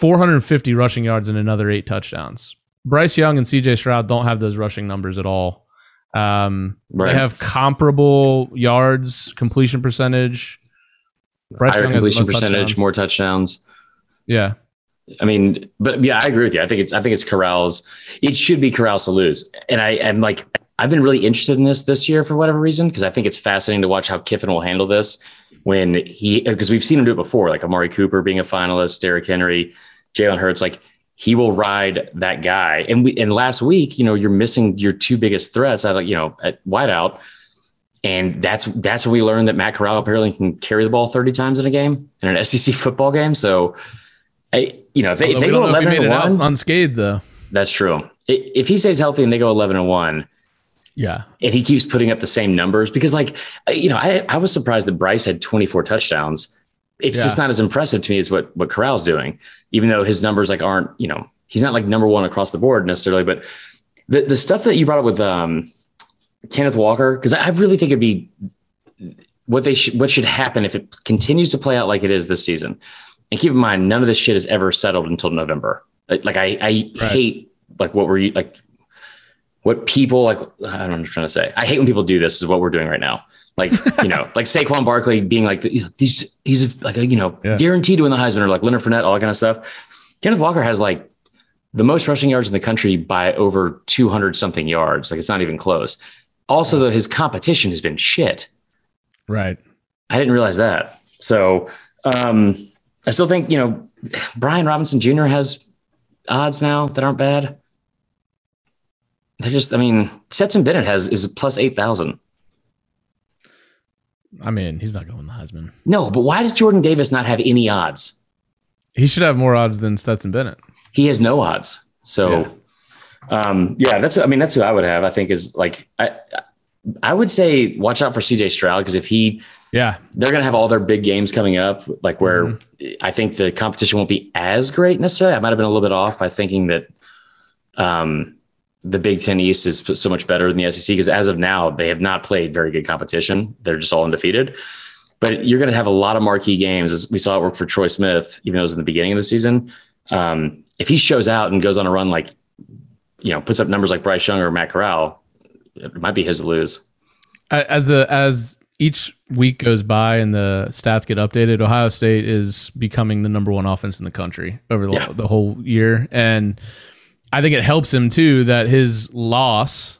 450 rushing yards, and another eight touchdowns. Bryce Young and CJ Stroud don't have those rushing numbers at all. Um, Right. They have comparable yards, completion percentage. Bryce Higher Young has completion percentage, touchdowns. more touchdowns. Yeah. I mean, but yeah, I agree with you. I think it's I think it's Corral's. It should be Corral's to lose. And I am like I've been really interested in this this year for whatever reason because I think it's fascinating to watch how Kiffin will handle this when he because we've seen him do it before, like Amari Cooper being a finalist, Derrick Henry, Jalen Hurts. Like he will ride that guy. And we and last week, you know, you're missing your two biggest threats I like you know at wideout. And that's that's when we learned that Matt Corral apparently can carry the ball 30 times in a game in an SEC football game. So, I, you know, if they, if they go don't if he 11 made and it out 1, unscathed, though. that's true. If he stays healthy and they go 11 and 1, Yeah. and he keeps putting up the same numbers, because, like, you know, I, I was surprised that Bryce had 24 touchdowns. It's just not as impressive to me as what, what Corral's doing, even though his numbers, like, aren't, you know, he's not like number one across the board necessarily. But the, the stuff that you brought up with um, Kenneth Walker, because I really think it'd be what they should, what should happen if it continues to play out like it is this season. And keep in mind, none of this shit is ever settled until November. Like, I, I Right. hate like what we're like, what people like. I don't know what I'm trying to say. I hate when people do this. Is what we're doing right now. Like you know, like Saquon Barkley being like these, these he's like a, you know Yeah. guaranteed to win the Heisman or like Leonard Fournette, all that kind of stuff. Kenneth Walker has like the most rushing yards in the country by over 200 something yards. Like it's not even close. Also, though, his competition has been shit. Right. I didn't realize that. So um, I still think, you know, Brian Robinson Jr. has odds now that aren't bad. They just, I mean, Stetson Bennett has is plus 8,000. I mean, he's not going the Heisman. No, but why does Jordan Davis not have any odds? He should have more odds than Stetson Bennett. He has no odds. So, um, yeah, that's, I mean, that's who I would have, I think is like, I, I would say watch out for CJ Stroud because if he, Yeah. they're going to have all their big games coming up, like where Mhm. I think the competition won't be as great necessarily. I might have been a little bit off by thinking that um, the Big Ten East is so much better than the SEC because as of now, they have not played very good competition. They're just all undefeated. But you're going to have a lot of marquee games. As we saw it work for Troy Smith, even though it was in the beginning of the season. Um, if he shows out and goes on a run like, you know, puts up numbers like Bryce Young or Matt Corral, it might be his to lose. As the as each week goes by and the stats get updated, Ohio State is becoming the number one offense in the country over the, Yeah. the whole year, and I think it helps him too that his loss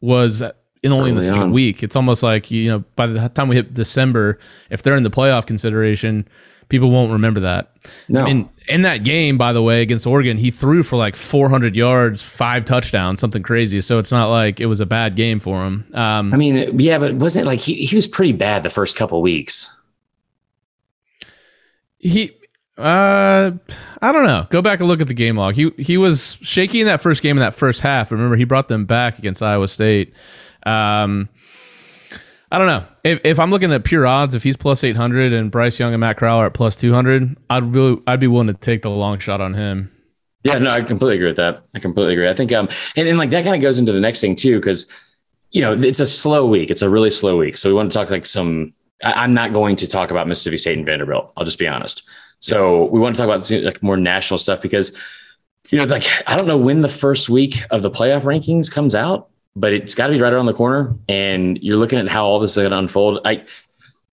was in only in the second on. week. It's almost like you know by the time we hit December, if they're in the playoff consideration, people won't remember that. No. I mean, in that game, by the way, against Oregon, he threw for like 400 yards, five touchdowns, something crazy. So it's not like it was a bad game for him. Um, I mean, yeah, but wasn't it like he, he was pretty bad the first couple weeks? he, uh, I don't know. Go back and look at the game log. He he was shaky in that first game in that first half. Remember, he brought them back against Iowa State. Um, I don't know. If, if I'm looking at pure odds, if he's plus 800 and Bryce Young and Matt Corral are at plus 200, I'd really, I'd be willing to take the long shot on him. Yeah, no, I completely agree with that. I completely agree. I think, um, and, and like that kind of goes into the next thing too, because you know, it's a slow week. It's a really slow week. So we want to talk like some. I, am not going to talk about Mississippi State and Vanderbilt. I'll just be honest. So we want to talk about like more national stuff because, you know, like I don't know when the first week of the playoff rankings comes out, but it's got to be right around the corner. And you're looking at how all this is going to unfold. I,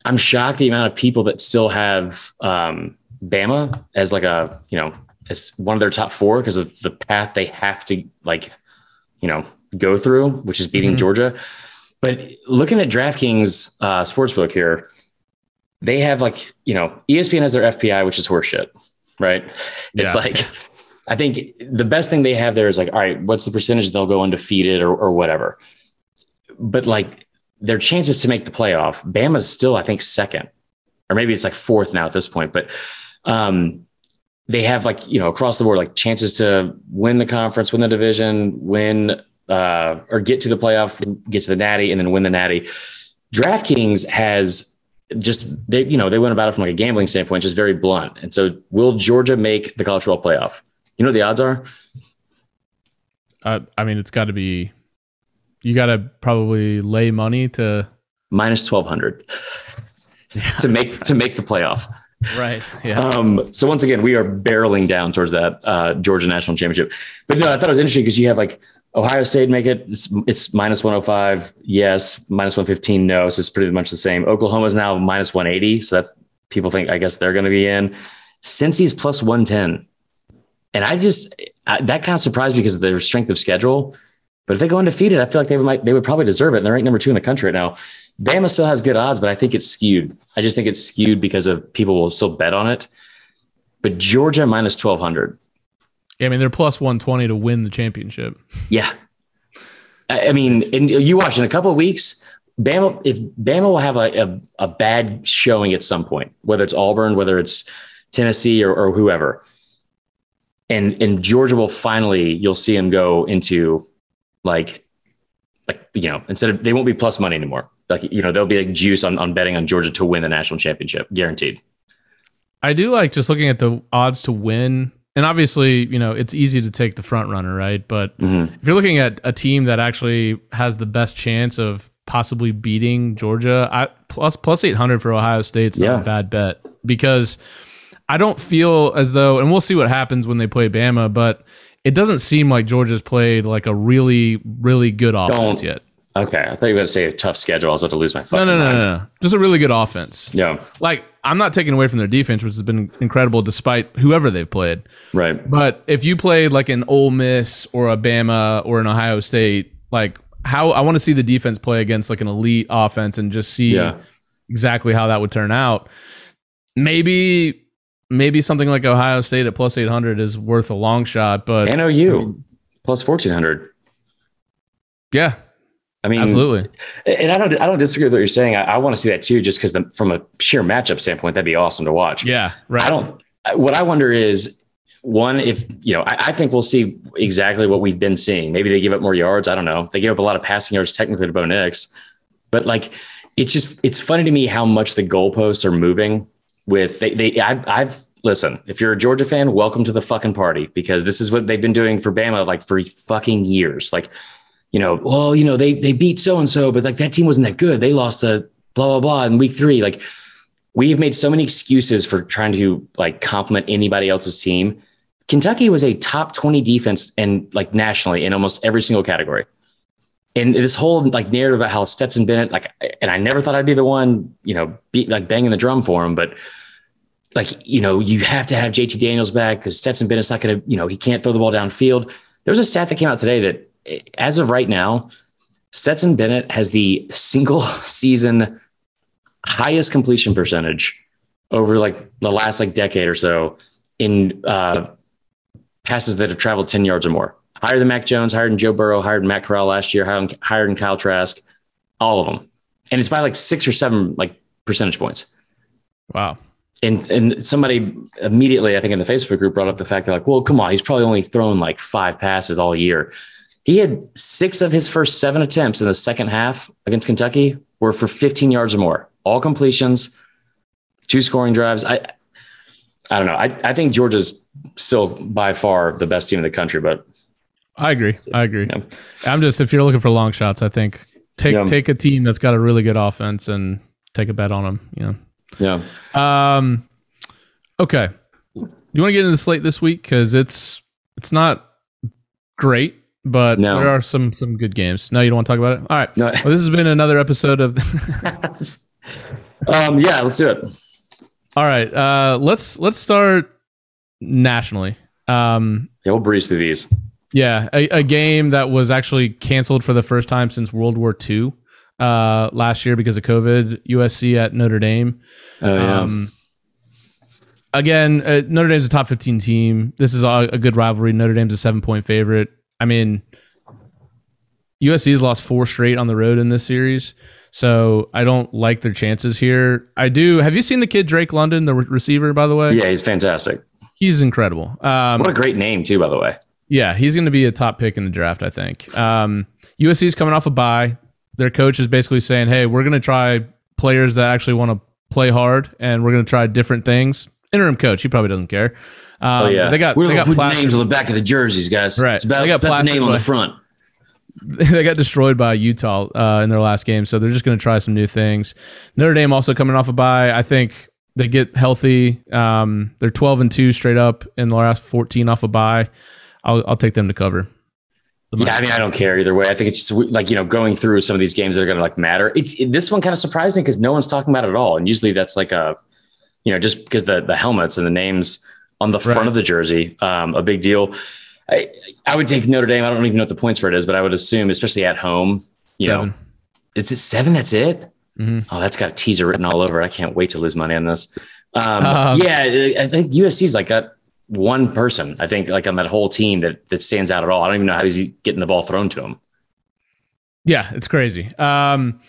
I'm shocked the amount of people that still have um, Bama as like a, you know, as one of their top four because of the path they have to like, you know, go through, which is beating mm-hmm. Georgia. But looking at DraftKings uh, sportsbook here, they have like, you know, ESPN has their FPI, which is horseshit, right? It's yeah. like, I think the best thing they have there is like, all right, what's the percentage they'll go undefeated or, or whatever. But like their chances to make the playoff, Bama's still, I think, second, or maybe it's like fourth now at this point. But um, they have like, you know, across the board, like chances to win the conference, win the division, win uh, or get to the playoff, get to the natty, and then win the natty. DraftKings has just they, you know, they went about it from like a gambling standpoint, just very blunt. And so, will Georgia make the college football playoff? You know what the odds are? Uh, I mean, it's got to be. You got to probably lay money to minus twelve hundred yeah. to make to make the playoff. Right. Yeah. Um, so once again, we are barreling down towards that uh, Georgia national championship. But no, I thought it was interesting because you have like Ohio State make it. It's, it's minus 105. Yes. Minus 115. No. So it's pretty much the same. Oklahoma is now minus 180. So that's people think, I guess they're going to be in. Cincy's plus 110. And I just, I, that kind of surprised me because of their strength of schedule. But if they go undefeated, I feel like they might, they would probably deserve it. And they're ranked number two in the country right now. Bama still has good odds, but I think it's skewed. I just think it's skewed because of people will still bet on it. But Georgia minus 1200. Yeah, I mean they're plus one twenty to win the championship. Yeah, I mean, and you watch in a couple of weeks, Bama. If Bama will have a, a, a bad showing at some point, whether it's Auburn, whether it's Tennessee, or, or whoever, and and Georgia will finally you'll see them go into like like you know instead of they won't be plus money anymore. Like you know there'll be like juice on on betting on Georgia to win the national championship, guaranteed. I do like just looking at the odds to win and obviously, you know, it's easy to take the front runner, right? But mm-hmm. if you're looking at a team that actually has the best chance of possibly beating Georgia, I, plus plus 800 for Ohio State's yeah. not a bad bet because I don't feel as though, and we'll see what happens when they play Bama, but it doesn't seem like Georgia's played like a really, really good offense don't, yet. Okay, I thought you were going to say a tough schedule. I was about to lose my fucking no, no, no, no, no, just a really good offense. Yeah, like I'm not taking away from their defense, which has been incredible despite whoever they've played. Right. But if you played like an Ole Miss or a Bama or an Ohio State, like how I want to see the defense play against like an elite offense and just see yeah. exactly how that would turn out. Maybe maybe something like Ohio State at plus 800 is worth a long shot, but NOU I mean, plus 1400. Yeah, I mean, absolutely. And I don't, I don't disagree with what you're saying. I, I want to see that too, just because from a sheer matchup standpoint, that'd be awesome to watch. Yeah, right. I don't. What I wonder is one, if you know, I, I, think we'll see exactly what we've been seeing. Maybe they give up more yards. I don't know. They give up a lot of passing yards technically to Bo Nix, but like, it's just it's funny to me how much the goalposts are moving. With they, they I, I've listen. If you're a Georgia fan, welcome to the fucking party because this is what they've been doing for Bama like for fucking years. Like you know, well, you know, they they beat so and so, but like that team wasn't that good. They lost to blah blah blah in week three. Like we have made so many excuses for trying to like compliment anybody else's team. Kentucky was a top 20 defense and like nationally in almost every single category. And this whole like narrative about how Stetson Bennett, like, and I never thought I'd be the one, you know, be like banging the drum for him, but like, you know, you have to have JT Daniels back because Stetson Bennett's not going to, you know, he can't throw the ball downfield. There was a stat that came out today that as of right now, Stetson Bennett has the single season highest completion percentage over like the last like decade or so in uh, passes that have traveled 10 yards or more. Higher than Mac Jones, higher than Joe Burrow, higher than Matt Corral last year, higher than, higher than Kyle Trask, all of them. And it's by like six or seven like percentage points. Wow. And and somebody immediately, I think in the Facebook group brought up the fact that like, well, come on, he's probably only thrown like five passes all year. He had six of his first seven attempts in the second half against Kentucky were for 15 yards or more, all completions, two scoring drives. I, I don't know. I, I think Georgia's still by far the best team in the country, but I agree. I agree. Yeah. I'm just if you're looking for long shots, I think take Yeah. take a team that's got a really good offense and take a bet on them. You Yeah. know. Um, okay. You want to get into the slate this week because it's it's not great, but No. there are some some good games. No, you don't want to talk about it. All right. No. Well, this has been another episode of. um, yeah, let's do it. All right. Uh, let's let's start nationally. Um, Yeah, we'll breeze through these. Yeah, a, a game that was actually canceled for the first time since World War II uh, last year because of COVID. USC at Notre Dame. Oh yeah. Um, again, uh, Notre Dame's a top 15 team. This is a, a good rivalry. Notre Dame's a seven point favorite. I mean, USC has lost four straight on the road in this series. So I don't like their chances here. I do. Have you seen the kid Drake London, the re- receiver, by the way? yeah, he's fantastic. He's incredible. Um, What a great name too, by the way. Yeah, he's going to be a top pick in the draft, I think. Um, is coming off a bye. Their coach is basically saying, "Hey, we're going to try players that actually want to play hard, and we're going to try different things." Interim coach, he probably doesn't care. Um, oh yeah, they got We're they got names on the back of the jerseys, guys. Right. It's about, They got it's about the name on the front. they got destroyed by Utah uh, in their last game, so they're just going to try some new things. Notre Dame also coming off a bye. I think they get healthy. Um, they're twelve and two straight up in the last fourteen off a bye. I'll I'll take them to cover. Yeah. I mean, I don't care either way. I think it's just like you know going through some of these games that are going to like matter. It's it, this one kind of surprised me because no one's talking about it at all, and usually that's like a, you know, just because the the helmets and the names on the front Right. of the jersey, um, a big deal. I I would take Notre Dame. I don't even know what the point spread is, but I would assume, especially at home, you Seven. know, it's it seven. That's it. Mhm. Oh, that's got a teaser written all over. it. I can't wait to lose money on this. Um, Um, yeah, I think USC's like got one person. I think like on that whole team that that stands out at all. I don't even know how he's getting the ball thrown to him. Yeah, it's crazy. Um,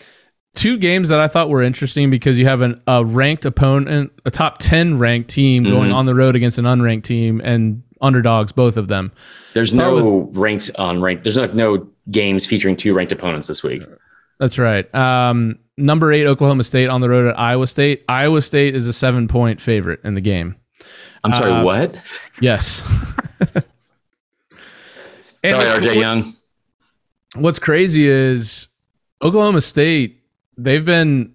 two games that I thought were interesting because you have an, a ranked opponent, a top 10 ranked team going Mhm. on the road against an unranked team and underdogs, both of them. There's Start no ranked on ranked. There's like no games featuring two ranked opponents this week. That's right. Um, number eight, Oklahoma State on the road at Iowa State. Iowa State is a seven point favorite in the game. I'm sorry, Uh, what? Yes. Sorry, RJ Young. What's crazy is Oklahoma State, they've been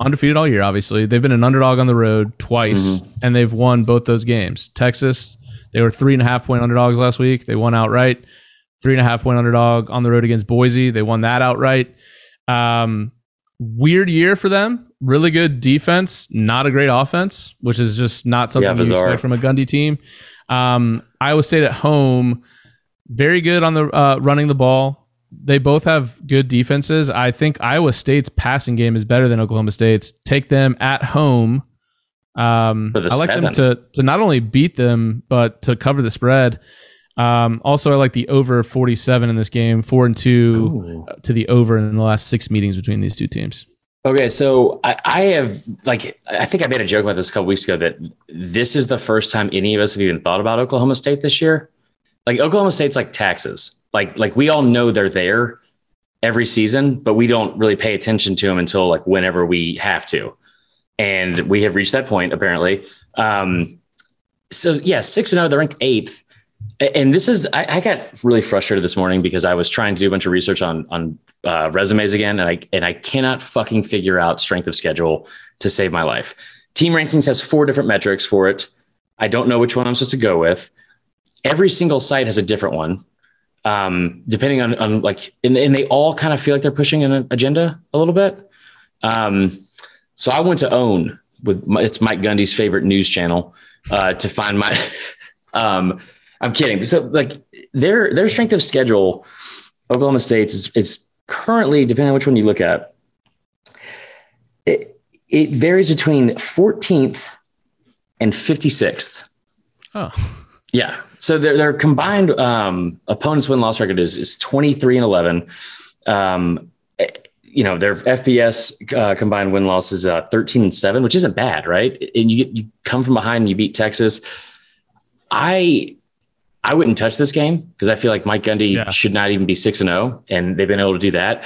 undefeated all year, obviously. They've been an underdog on the road twice, Mhm. and they've won both those games. Texas, they were three and a half point underdogs last week. They won outright. Three and a half point underdog on the road against Boise. They won that outright. Um, weird year for them. Really good defense, not a great offense, which is just not something Yeah, you expect from a Gundy team. Um, Iowa State at home, very good on the uh, running the ball. They both have good defenses. I think Iowa State's passing game is better than Oklahoma State's. Take them at home. Um, I like them to to not only beat them but to cover the spread. Um, also, I like the over forty seven in this game. Four and two Ooh. to the over in the last six meetings between these two teams. Okay, so I, I have like I think I made a joke about this a couple weeks ago that this is the first time any of us have even thought about Oklahoma State this year. Like Oklahoma State's like taxes. Like like we all know they're there every season, but we don't really pay attention to them until like whenever we have to. And we have reached that point apparently. Um, so yeah, six and zero. They're ranked eighth. And this is I, I got really frustrated this morning because I was trying to do a bunch of research on on uh, resumes again, and I and I cannot fucking figure out strength of schedule to save my life. Team rankings has four different metrics for it. I don't know which one I'm supposed to go with. Every single site has a different one, um, depending on on like, and, and they all kind of feel like they're pushing an agenda a little bit. Um, so I went to OAN with my, it's Mike Gundy's favorite news channel uh, to find my. um, I'm kidding. So like their their strength of schedule, Oklahoma State's is, currently depending on which one you look at. It, it varies between 14th and 56th. Oh, Yeah. So their their combined um, opponents win loss record is is 23 and 11. Um, eh, you know their FBS uh, combined win loss is uh, 13 and seven, which isn't bad, right? And you you come from behind and you beat Texas. I I wouldn't touch this game because I feel like Mike Gundy Yeah. should not even be six and zero, and they've been able to do that.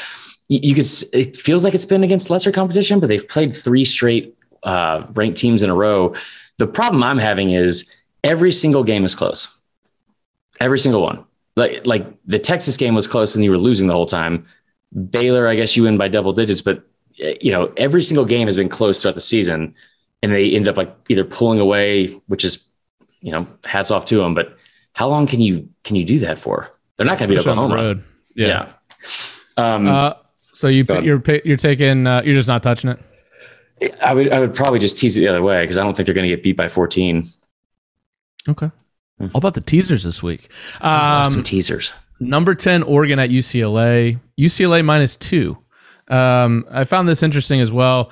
You, you could. It feels like it's been against lesser competition, but they've played three straight uh, ranked teams in a row. The problem I'm having is every single game is close. Every single one. Like like the Texas game was close and you were losing the whole time. Baylor, I guess you win by double digits, but uh, you know every single game has been close throughout the season, and they end up like either pulling away, which is you know hats off to them. But how long can you can you do that for? They're not going to beat Especially on the Oklahoma. road. Yeah. Yeah. Um, Uh, so you you're you're taking uh, you're just not touching it. I would I would probably just tease it the other way because I don't think they're going to get beat by 14. Okay. All about the teasers this week. Um, some teasers. number 10, Oregon at UCLA. UCLA minus two. Um, I found this interesting as well.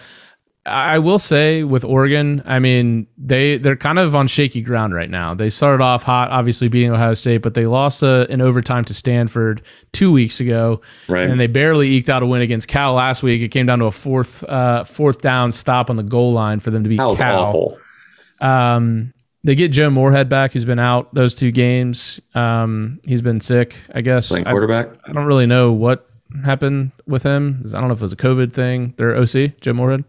I will say with Oregon, I mean they they're kind of on shaky ground right now. They started off hot, obviously beating Ohio State, but they lost uh, in overtime to Stanford two weeks ago, Right. and they barely eked out a win against Cal last week. It came down to a fourth uh, fourth down stop on the goal line for them to beat Cal. awful. Um, they get Joe Moorhead back, who's been out those two games. Um, he's been sick, I guess. Playing I, quarterback. I don't really know what happened with him. I don't know if it was a COVID thing. Their OC, Joe Moorhead.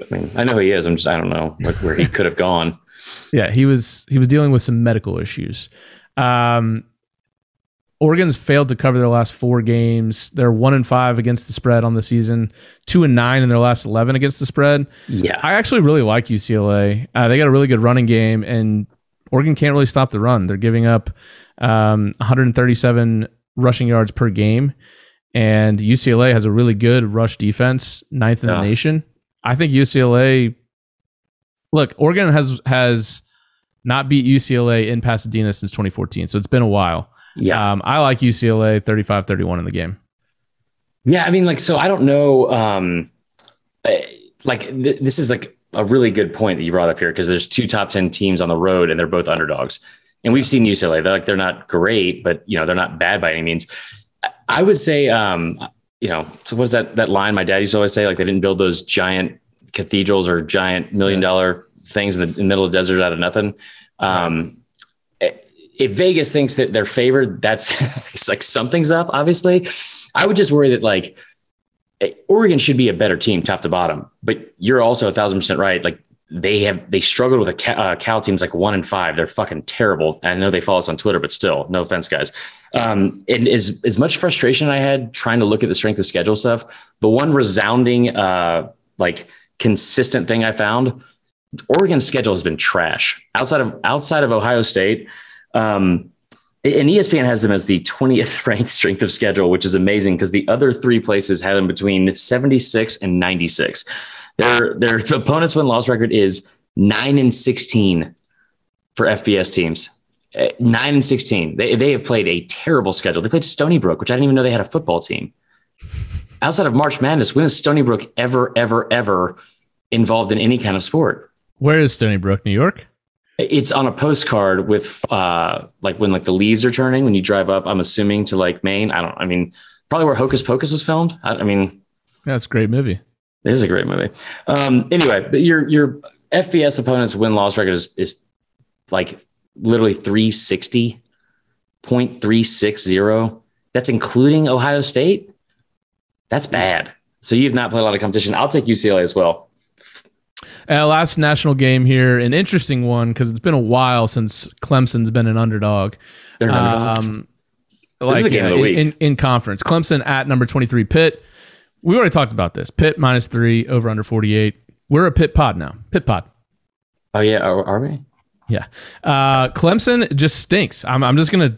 I mean, I know who he is. I'm just I don't know like where he could have gone. Yeah, he was he was dealing with some medical issues. Um, Oregon's failed to cover their last four games. They're one and five against the spread on the season, two and nine in their last eleven against the spread. Yeah. I actually really like UCLA. Uh, they got a really good running game, and Oregon can't really stop the run. They're giving up um, 137 rushing yards per game, and UCLA has a really good rush defense, ninth in Yeah. the nation. I think UCLA. Look, Oregon has has not beat UCLA in Pasadena since 2014, so it's been a while. yeah. Um, I like UCLA 35-31 in the game. Yeah, I mean, like, so I don't know. Um, eh, like, th- this is like a really good point that you brought up here because there's two top ten teams on the road and they're both underdogs. And we've seen UCLA. They're like they're not great, but you know they're not bad by any means. I- I would say, um, you know, so what's that that line my dad used to always say? Like they didn't build those giant cathedrals or giant million dollar things in the, in the middle of the desert out of nothing. Um, if Vegas thinks that they're favored, that's it's like something's up. Obviously, I would just worry that like eh, Oregon should be a better team, top to bottom. But you're also a thousand percent right. Like they have they struggled with a Cal, uh, Cal teams like one and five. They're fucking terrible. I know they follow us on Twitter, but still, no offense, guys. Um, and as as much frustration I had trying to look at the strength of schedule stuff, the one resounding uh like consistent thing I found, Oregon's schedule has been trash outside of outside of Ohio State. Um, and ESPN has them as the 20th ranked strength of schedule, which is amazing because the other three places have them between 76 and 96. Their their opponent's win loss record is nine and 16 for FBS teams. Uh, Nine and 16. They, they have played a terrible schedule. They played Stony Brook, which I didn't even know they had a football team. Outside of March Madness, when is Stony Brook ever, ever, ever involved in any kind of sport? Where is Stony Brook, New York? It's on a postcard with uh like when like the leaves are turning when you drive up. I'm assuming to like Maine. I don't. I mean, probably where Hocus Pocus was filmed. I, I mean, Yeah, it's a great movie. It is a great movie. Um, anyway, but your your FBS opponent's win loss record is is like literally 360.360. That's including Ohio State. That's bad. So you've not played a lot of competition. I'll take UCLA as well. Uh, last national game here, an interesting one because it's been a while since Clemson's been an underdog. They're not Um, This is like the game of the in, week. in, in conference, Clemson at number twenty three. Pitt. We already talked about this. Pitt minus three over under forty eight. We're a Pitt pod now. Pitt pod. oh yeah, are, are we? Yeah. Uh, Clemson just stinks. I'm, I'm just gonna.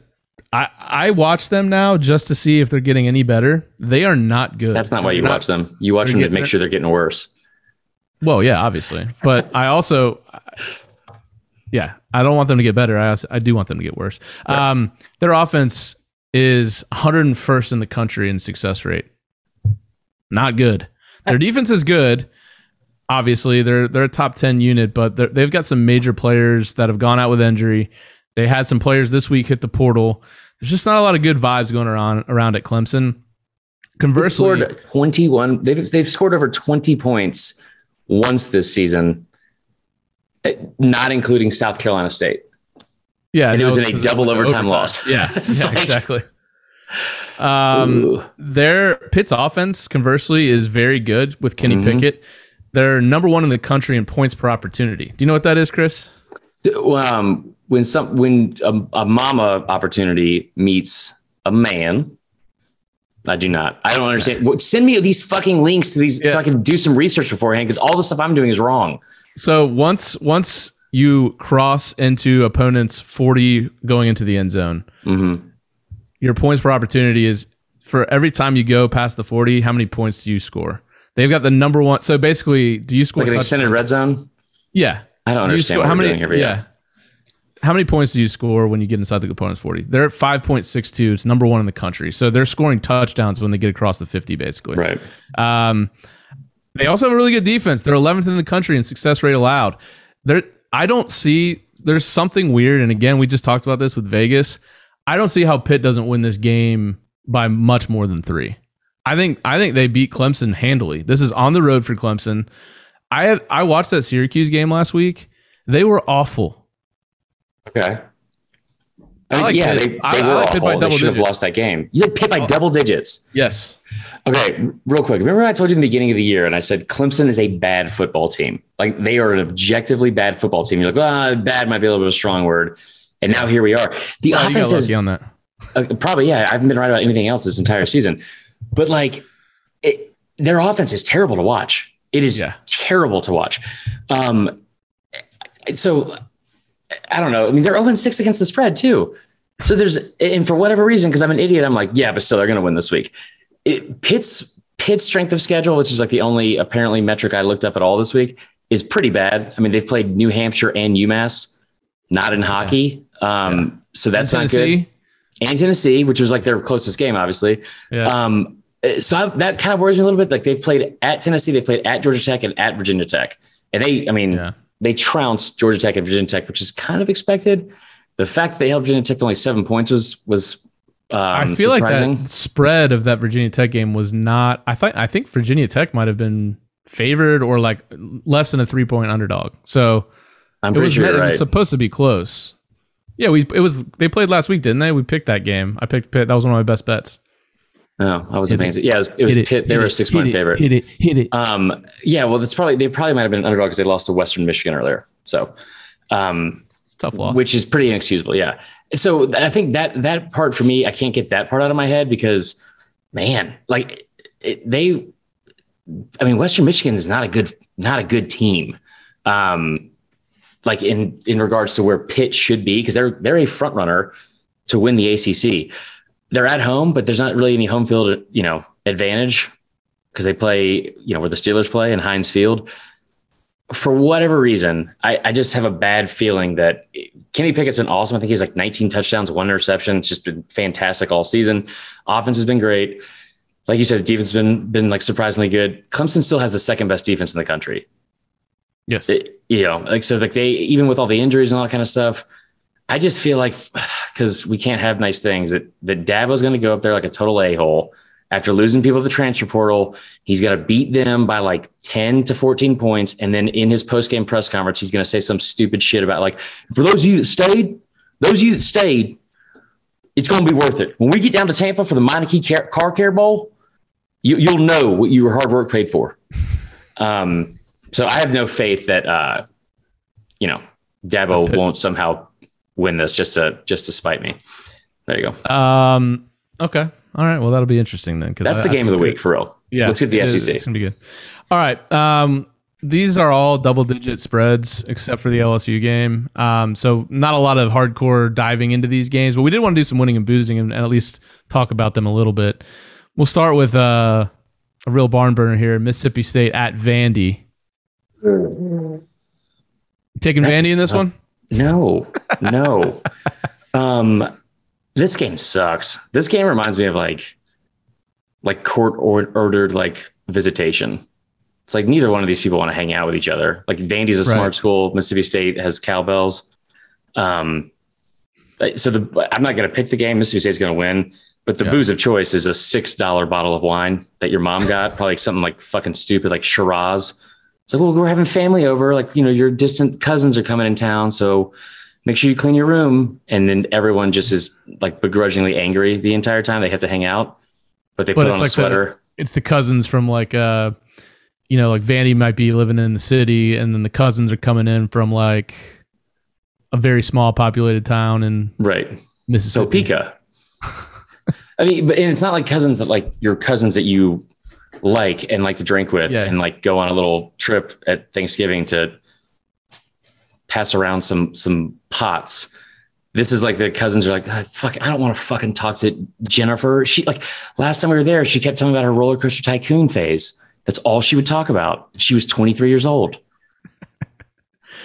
I I watch them now just to see if they're getting any better. They are not good. That's not why you They're watch them. You watch them to make sure they're getting worse. Well, yeah, obviously, but I also, yeah, I don't want them to get better. I also, I do want them to get worse. Um, their offense is 101st in the country in success rate. Not good. Their defense is good. Obviously, they're they're a top 10 unit, but they've got some major players that have gone out with injury. They had some players this week hit the portal. There's just not a lot of good vibes going around around at Clemson. Conversely, scored 21. They've they've scored over 20 points once this season, eh, not including South Carolina State. Yeah, And it was in a double to overtime loss. Yeah, yeah like- exactly. Um, Ooh. their Pitt's offense, conversely, is very good with Kenny Mhm. Pickett. They're number one in the country in points per opportunity. Do you know what that is, Chris? um, when some when a, a mama opportunity meets a man, I do not. I don't understand. Well, Send me these fucking links to these so I can do some research beforehand because all the stuff I'm doing is wrong. So once once you cross into opponents 40 going into the end zone, hmm your points per opportunity is for every time you go past the 40, how many points do you score? They've got the number one. So basically, do you score Like an extended red zone. Yeah. I don't Do understand score- what how many? doing here. But yeah. yeah. How many points do you score when you get inside the opponent's 40? They're at 5.62. It's number one in the country. So they're scoring touchdowns when they get across the 50, basically. Right. Um, they also have a really good defense. They're 11th in the country in success rate allowed. There, I don't see. There's something weird, and again, we just talked about this with Vegas. I don't see how Pitt doesn't win this game by much more than three. I think. I think they beat Clemson handily. This is on the road for Clemson. I have, I watched that Syracuse game last week. They were awful. Okay. I like yeah, Pitt. they, they I were like Pitt by awful. They should have lost that game. You had Pitt by Oh. double digits. Yes. Okay, real quick. Remember when I told you in the beginning of the year and I said Clemson is a bad football team? Like they are an objectively bad football team. You're like, ah, bad might be a little bit of a strong word. And now here we are. The Wow, offense is on that. uh, probably, yeah, I haven't been right about anything else this entire season. But like, it, their offense is terrible to watch. It is Yeah. terrible to watch. Um, so I don't know. I mean, they're 0 6 against the spread too. So there's, and for whatever reason, because I'm an idiot, I'm like, yeah, but still, they're going to win this week. It, Pitt's Pitt's strength of schedule, which is like the only apparently metric I looked up at all this week, is pretty bad. I mean, they've played New Hampshire and UMass, not in Yeah. hockey. Um, So that's not good and Tennessee, which was like their closest game, obviously. Yeah. Um, so I, that kind of worries me a little bit. Like they've played at Tennessee, they played at Georgia Tech and at Virginia Tech, and they, I mean, Yeah. They trounced Georgia Tech and Virginia Tech, which is kind of expected. The fact that they held Virginia Tech to only seven points was was um, I feel surprising. like that spread of that Virginia Tech game was not. I thought I think Virginia Tech might have been favored or like less than a three point underdog. So I'm it pretty was, sure it you're was supposed to be close. Yeah, we it was they played last week, didn't they? We picked that game. I picked Pitt. That was one of my best bets. No, I wasn't paying. Yeah, it was, it was it, Pitt. They were a six point it, favorite. Hit it, hit it. Um, yeah, well, that's probably they probably might have been an underdog because they lost to Western Michigan earlier. So, um, tough loss. which is pretty inexcusable. Yeah. So I think that that part for me, I can't get that part out of my head because, man, like it, they, I mean, Western Michigan is not a good not a good team. Um, like in in regards to where Pitt should be because they're they're a front runner to win the ACC. They're at home, but there's not really any home field you know advantage because they play you know where the Steelers play in Heinz Field for whatever reason, I, I just have a bad feeling that Kenny Pickett's been awesome. I think he's like 19 touchdowns, one interception. It's just been fantastic all season. Offense has been great. Like you said, defense has been been like surprisingly good. Clemson still has the second best defense in the country. yes. It- you know, like so like they even with all the injuries and all that kind of stuff, I just feel like because we can't have nice things that that Dabo's going to go up there like a total a hole after losing people to the transfer portal. He's going to beat them by like 10 to 14 points. And then in his post game press conference, he's going to say some stupid shit about like, for those of you that stayed, those of you that stayed, it's going to be worth it. When we get down to Tampa for the Meineke Car, Car Care Bowl, you, you'll know what your hard work paid for. Um, so I have no faith that, uh, you know, Dabo won't somehow win this just to, just to spite me. There you go. Um. Okay. All right. Well, that'll be interesting then. Because That's I- the game of the think week for real. Yeah, Let's get the it is. SEC. It's gonna be good. All right. Um, these are all double-digit spreads except for the LSU game. Um, so not a lot of hardcore diving into these games, but we did want to do some winning and boozing and, and at least talk about them a little bit. We'll start with uh, a real barn burner here: Mississippi State at Vandy. Taking Vandy in this one? No, no. um, this game sucks. This game reminds me of like, like court or- ordered like visitation. It's like neither one of these people want to hang out with each other. Like Vandy's a Right. smart school. Mississippi State has cowbells. Um, so the I'm not going to pick the game. Mississippi State's going to win. But the Yeah. booze of choice is a six dollar bottle of wine that your mom got, probably something like fucking stupid, like Shiraz. It's like, well, we're having family over. Like, you know, your distant cousins are coming in town. So make sure you clean your room. And then everyone just is like begrudgingly angry the entire time. They have to hang out, but they But put on a like the- sweater. It's the cousins from like uh, you know, like Vandy might be living in the city, and then the cousins are coming in from like a very small populated town in right. Mississippi. Topeka. I mean, but and it's not like cousins that like your cousins that you like and like to drink with Yeah. and like go on a little trip at Thanksgiving to pass around some some pots. This is like the cousins are like, "Ah, fuck, I don't want to fucking talk to Jennifer. She like last time we were there, she kept telling me about her roller coaster tycoon phase. That's all she would talk about. She was 23 years old.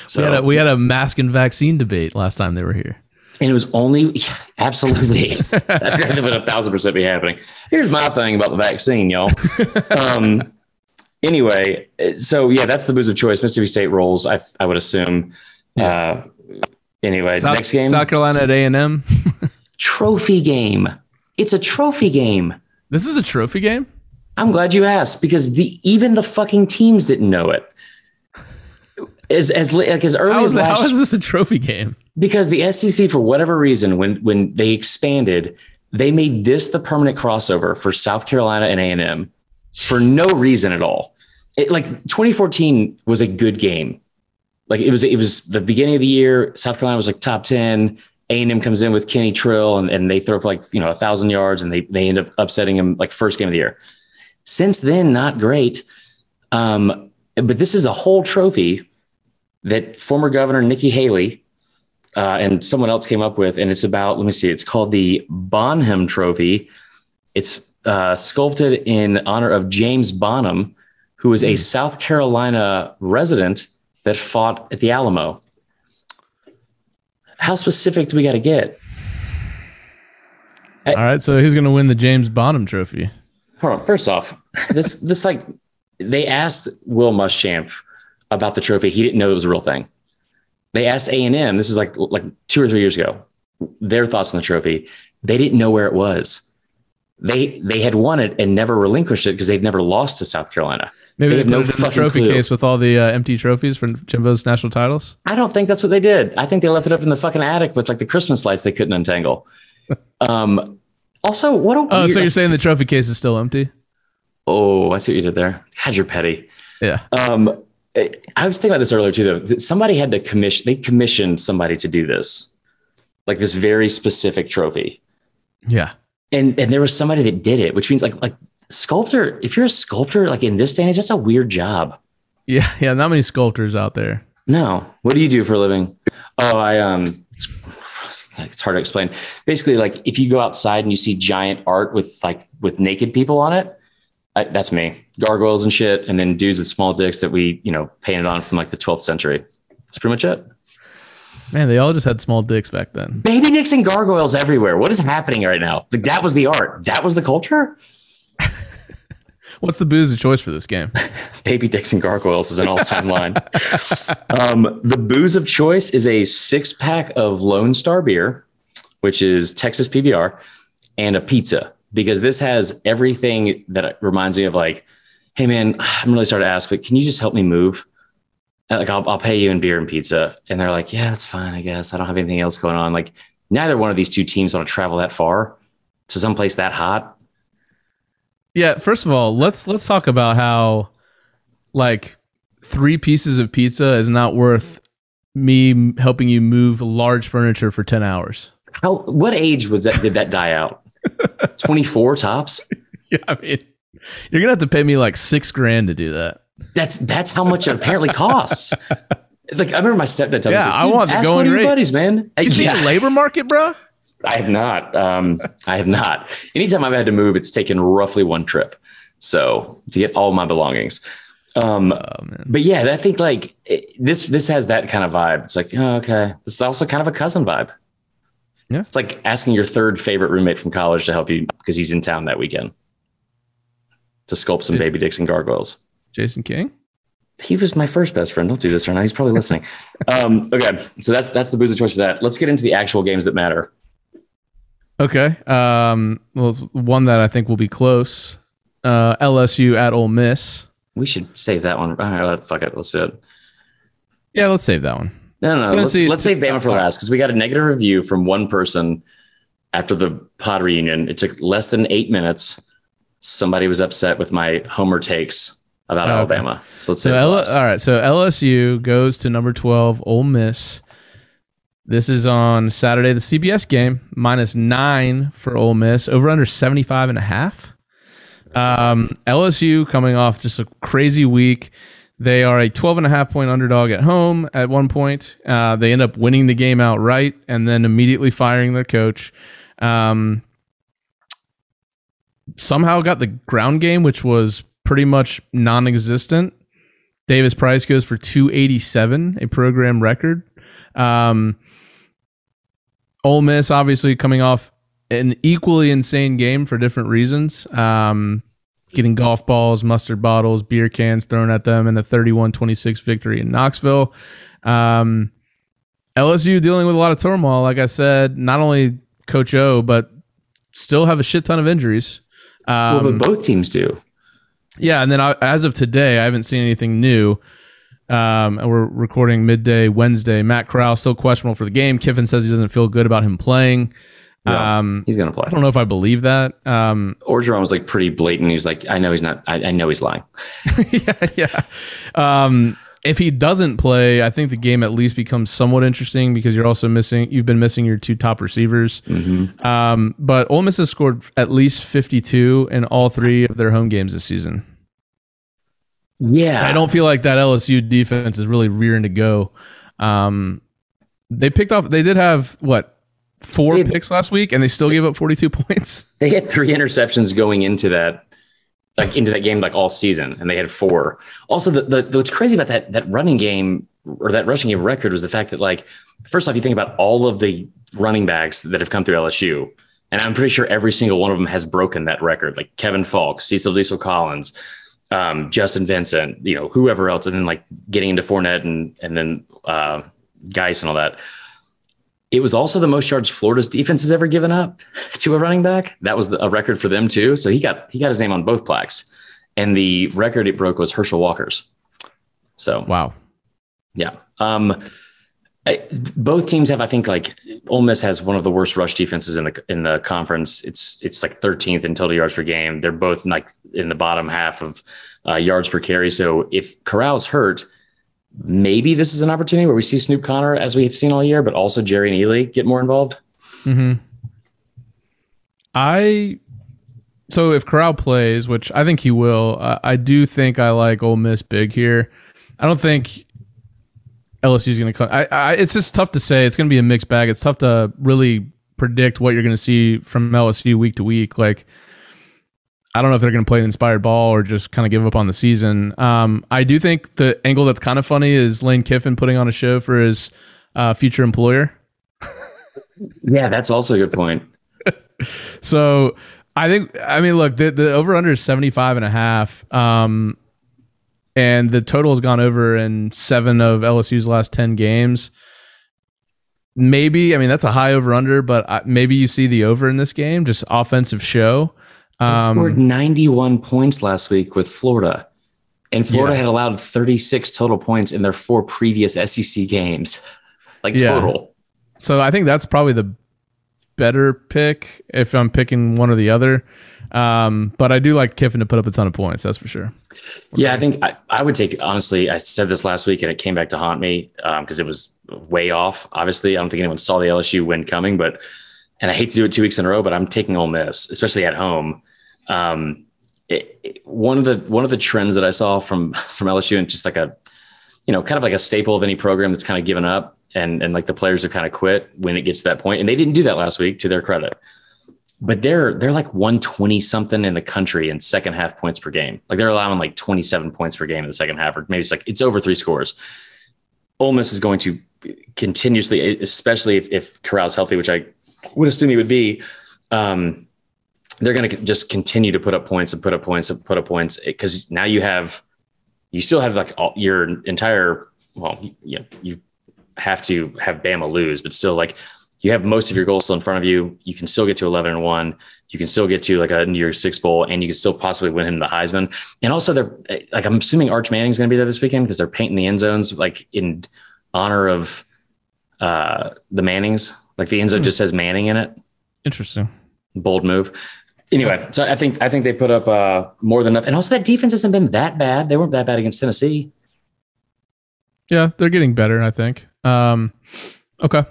So we, had a, we had a mask and vaccine debate last time they were here. And it was only yeah, absolutely that would a thousand percent be happening. Here's my thing about the vaccine, y'all. um, anyway, so yeah, that's the booze of choice. Mississippi State rolls. I I would assume. Uh, anyway, South, next game, South Carolina at A and M. trophy game. It's a trophy game. This is a trophy game. I'm glad you asked because the even the fucking teams didn't know it. As as like as early How as last how is this a trophy game? because the SEC for whatever reason when when they expanded they made this the permanent crossover for South Carolina and A&M for no reason at all. It like 2014 was a good game. Like it was it was the beginning of the year South Carolina was like top 10 A&M comes in with Kenny Trill and, and they throw for like, you know, a thousand yards and they, they end up upsetting him like first game of the year. Since then, not great. Um, but this is a whole trophy that former governor Nikki Haley uh, and someone else came up with, and it's about. Let me see. It's called the Bonham Trophy. It's uh, sculpted in honor of James Bonham, who was a South Carolina resident that fought at the Alamo. How specific do we got to get? All right, so who's going to win the James Bonham Trophy? Hold on. First off, this this like they asked Will Muschamp about the trophy. He didn't know it was a real thing. They asked A and M. This is like like two or three years ago. Their thoughts on the trophy. They didn't know where it was. They they had won it and never relinquished it because they've never lost to South Carolina. Maybe They they, have no it in the fucking trophy clue. case with all the uh, empty trophies from Jimbo's national titles. I don't think that's what they did. I think they left it up in the fucking attic with like the Christmas lights they couldn't untangle. Um. Also, what Oh, weird, so you're saying the trophy case is still empty? oh, I see what you did there. God, you're petty. Yeah. Um, I was thinking about this earlier too, though. Somebody had to commission, they commissioned somebody to do this, like this very specific trophy. Yeah. And, and there was somebody that did it, which means like, like sculptor, if you're a sculptor, like in this day and age, that's a weird job. Yeah. Yeah. Not many sculptors out there. No. What do you do for a living? Oh, I, um, it's, it's hard to explain. Basically, like if you go outside and you see giant art with like, with naked people on it, I, that's me, gargoyles and shit. And then dudes with small dicks that we, you know, painted on from like the 12th century. That's pretty much it. Man, they all just had small dicks back then. baby dicks and gargoyles everywhere. What is happening right now? Like, that was the art. That was the culture. What's the booze of choice for this game? Baby dicks and gargoyles is an all-time line. Um, the booze of choice is a six-pack of Lone Star beer, which is Texas PBR, and a pizza because this has everything that reminds me of like, hey man, I'm really sorry to ask, but can you just help me move? Like I'll, I'll pay you in beer and pizza. And they're like, yeah, that's fine. I guess I don't have anything else going on. Like neither one of these two teams want to travel that far to someplace that hot. Yeah, first of all, let's let's talk about how like three pieces of pizza is not worth me helping you move large furniture for 10 hours. How, what age was that? Did that die out? 24 tops. Yeah, I mean, you're to have to pay me like 6 grand to do that. That's, that's how much it apparently costs. Like I remember my stepdad telling me, Yeah, he's like, I want to one of your rate." buddies, man. You see Yeah. the labor market, bro? I have not. Um, I have not. Anytime I've had to move, it's taken roughly one trip. So to get all my belongings. Um, Oh but yeah, I think like it, this this has that kind of vibe. It's like, oh, okay, this is also kind of a cousin vibe. Yeah. it's like asking your third favorite roommate from college to help you because he's in town that weekend to sculpt some baby dicks and gargoyles. Jason King? He was my first best friend. Don't do this right now. He's probably listening. um, okay, so that's that's the booze of choice for that. Let's get into the actual games that matter. Okay. Um well, one that I think will be close. Uh LSU at Ole Miss. We should save that one. Right, fuck it. Let's do it. Yeah, let's save that one. No, no, no. Let's, let's save Bama for last because we got a negative review from one person after the pod reunion. It took less than eight minutes. Somebody was upset with my Homer takes about Oh, okay. Alabama. So let's So save L- all right, so LSU goes to number 12 Ole Miss. This is on Saturday, the CBS game, minus nine for Ole Miss, over under 75 and a half. Um, LSU coming off just a crazy week. They are a 12 and a half point underdog at home at one point. Uh, they end up winning the game outright and then immediately firing their coach. Um, somehow got the ground game, which was pretty much non existent. Davis Price goes for 287, a program record. Um, Ole Miss obviously coming off an equally insane game for different reasons. Um, getting golf balls, mustard bottles, beer cans thrown at them in a 31-26 victory in Knoxville. Um, LSU dealing with a lot of turmoil, like I said, not only Coach O, but still have a shit ton of injuries. Um, well, but um, both teams do. Yeah, and then I, as of today, I haven't seen anything new. Um, and we're recording midday Wednesday. Matt Corral still questionable for the game. Kiffin says he doesn't feel good about him playing. Yeah, um, he's gonna play. I don't know if I believe that. Um, Orgeron was like pretty blatant. He's like, I know he's not. I, I know he's lying. yeah, yeah. Um, if he doesn't play, I think the game at least becomes somewhat interesting because you're also missing. You've been missing your two top receivers. Mm-hmm. Um, but Ole Miss has scored at least 52 in all three of their home games this season. Yeah, I don't feel like that LSU defense is really rearing to go. Um, they picked off. They did have what four had, picks last week, and they still gave up 42 points. They had three interceptions going into that, like into that game, like all season, and they had four. Also, the, the what's crazy about that that running game or that rushing game record was the fact that, like, first off, you think about all of the running backs that have come through LSU. And I'm pretty sure every single one of them has broken that record, like Kevin Faulk, Cecil Diesel Collins, um, Justin Vincent, you know, whoever else, and then like getting into Fournette and and then uh, Guice and all that. It was also the most yards Florida's defense has ever given up to a running back. That was a record for them too. So he got he got his name on both plaques, and the record it broke was Herschel Walker's. So wow, yeah. Um, both teams have, I think, like Ole Miss has one of the worst rush defenses in the in the conference. It's it's like 13th in total yards per game. They're both like in the bottom half of uh, yards per carry. So if Corral's hurt, maybe this is an opportunity where we see Snoop Conner as we've seen all year, but also Jerrion Ealy get more involved. Hmm. I so if Corral plays, which I think he will, uh, I do think I like Ole Miss big here. I don't think LSU is going to come. I, I, it's just tough to say. It's going to be a mixed bag. It's tough to really predict what you're going to see from LSU week to week. Like, I don't know if they're going to play an inspired ball or just kind of give up on the season. Um, I do think the angle that's kind of funny is Lane Kiffin putting on a show for his uh, future employer. yeah, that's also a good point. so I think, I mean, look, the, the over under is 75 and a half. Um, and the total has gone over in seven of LSU's last 10 games. Maybe, I mean, that's a high over under, but maybe you see the over in this game, just offensive show. Um, scored 91 points last week with Florida. And Florida yeah. had allowed 36 total points in their four previous SEC games, like yeah. total. So I think that's probably the better pick if I'm picking one or the other. Um, but I do like Kiffin to put up a ton of points. That's for sure. Okay. Yeah, I think I, I, would take honestly. I said this last week and it came back to haunt me because um, it was way off. Obviously, I don't think anyone saw the LSU win coming, but and I hate to do it two weeks in a row, but I'm taking Ole Miss, especially at home. Um, it, it, one of the one of the trends that I saw from from LSU and just like a you know kind of like a staple of any program that's kind of given up and and like the players have kind of quit when it gets to that point, and they didn't do that last week to their credit but they're they're like 120 something in the country in second half points per game. Like they're allowing like 27 points per game in the second half, or maybe it's like it's over three scores. Ole Miss is going to continuously, especially if, if Corral's healthy, which I would assume he would be. Um, they're going to just continue to put up points and put up points and put up points because now you have, you still have like all, your entire. Well, you, you have to have Bama lose, but still like you have most of your goals still in front of you. You can still get to 11 and one. You can still get to like a New Year's Six bowl, and you can still possibly win him the Heisman. And also, they're like I'm assuming Arch Manning's going to be there this weekend because they're painting the end zones like in honor of uh, the Mannings. Like the end zone hmm. just says Manning in it. Interesting. Bold move. Anyway, so I think I think they put up uh, more than enough, and also that defense hasn't been that bad. They weren't that bad against Tennessee. Yeah, they're getting better. I think. Um, okay.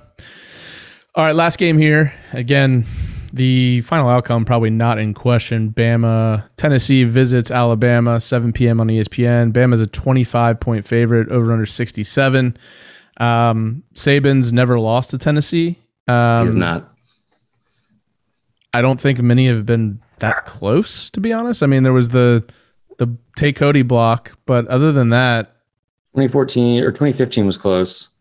All right, last game here. Again, the final outcome probably not in question. Bama, Tennessee visits Alabama, 7 p.m. on ESPN. Bama's a 25 point favorite, over under 67. Um, Saban's never lost to Tennessee. Um, He's not. I don't think many have been that close, to be honest. I mean, there was the the Tay Cody block, but other than that, 2014 or 2015 was close.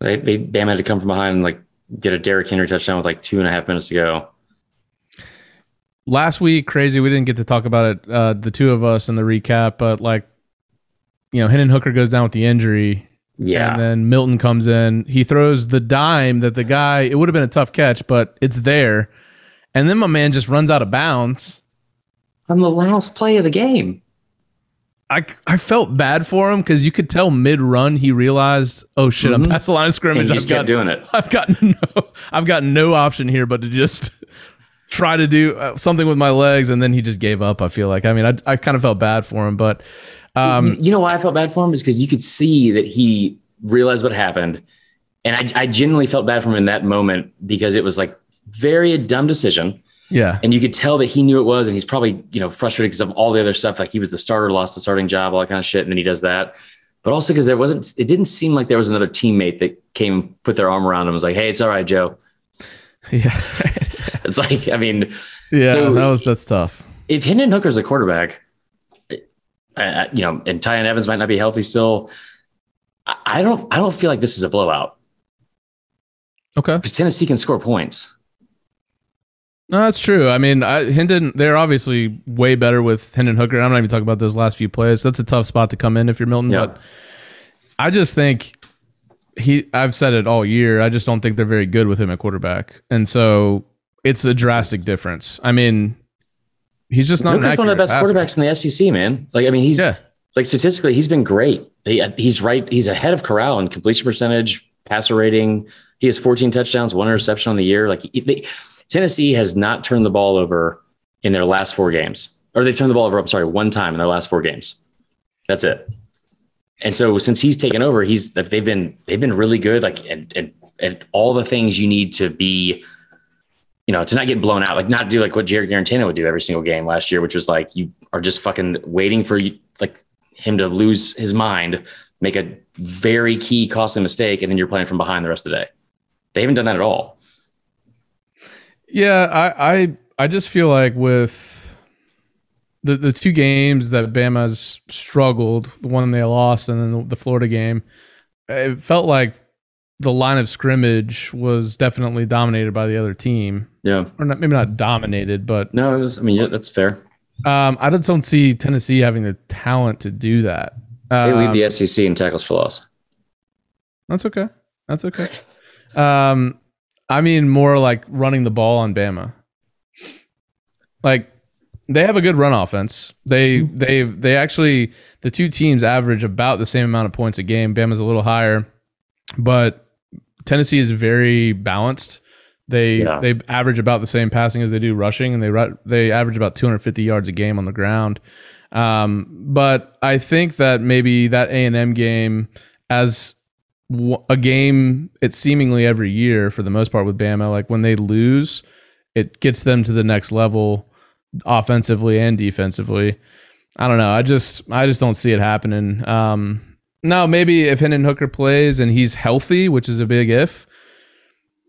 They, they Bama had to come from behind and like get a Derrick Henry touchdown with like two and a half minutes to go. last week, crazy, we didn't get to talk about it, uh, the two of us in the recap, but like, you know, Hendon Hooker goes down with the injury. Yeah. And then Milton comes in. He throws the dime that the guy, it would have been a tough catch, but it's there. And then my man just runs out of bounds. On the last play of the game. I, I felt bad for him because you could tell mid run he realized, oh shit, I'm Mhm. past the line of scrimmage. I've got, doing it. I've got no I've got no option here but to just try to do uh, something with my legs, and then he just gave up. I feel like I mean I I kind of felt bad for him, but um, you know why I felt bad for him is because you could see that he realized what happened, and I, I genuinely felt bad for him in that moment because it was like very dumb decision, yeah, and you could tell that he knew it was, and he's probably you know frustrated because of all the other stuff, like he was the starter, lost the starting job, all that kind of shit, and then he does that. But also because there wasn't, it didn't seem like there was another teammate that came, put their arm around him, was like, "Hey, it's all right, Joe." yeah, It's like, I mean, yeah. So- that was that's tough. if Hendon Hooker's a quarterback, uh, you know, and Tiyon Evans might not be healthy still, I don't, I don't feel like this is a blowout Okay, because Tennessee can score points. No, that's true. I mean, I, Hendon, they're obviously way better with Hendon Hooker. I'm not even talking about those last few plays. That's a tough spot to come in if you're Milton, Yeah. but I just think he. I've said it all year. I just don't think they're very good with him at quarterback, and so it's a drastic difference. I mean, he's just not Hooker's one of the best passer. quarterbacks in the SEC, man. Like, I mean, he's Yeah. like statistically, he's been great. He, uh, he's right. He's ahead of Corral in completion percentage, passer rating. He has 14 touchdowns, one interception on the year. Like he- they, Tennessee has not turned the ball over in their last four games, or they've turned the ball over. I'm sorry, one time in their last four games. That's it. And so since he's taken over, he's like they've been they've been really good. Like and and, and all the things you need to be, you know, to not get blown out. Like not do like what Jarrett Guarantano would do every single game last year, which was like you are just fucking waiting for like him to lose his mind, make a very key costly mistake, and then you're playing from behind the rest of the day. They haven't done that at all. Yeah, I, I I just feel like with the the two games that Bama's struggled, the one they lost, and then the, the Florida game, it felt like the line of scrimmage was definitely dominated by the other team, Yeah. or not, maybe not dominated, but No, it was. I mean, yeah, that's fair. um, I just don't see Tennessee having the talent to do that. They Um, lead the SEC in tackles for loss. That's okay. That's okay. Um, I mean more like running the ball on Bama. Like they have a good run offense. They they they actually the two teams average about the same amount of points a game. Bama's a little higher, but Tennessee is very balanced. They Yeah. they average about the same passing as they do rushing, and they they average about 250 yards a game on the ground. Um, but I think that maybe that A and M game, as a game, it's seemingly every year for the most part with Bama. Like when they lose, it gets them to the next level, offensively and defensively. I don't know. I just I just don't see it happening. Um, now maybe if Hendon Hooker plays and he's healthy, which is a big if,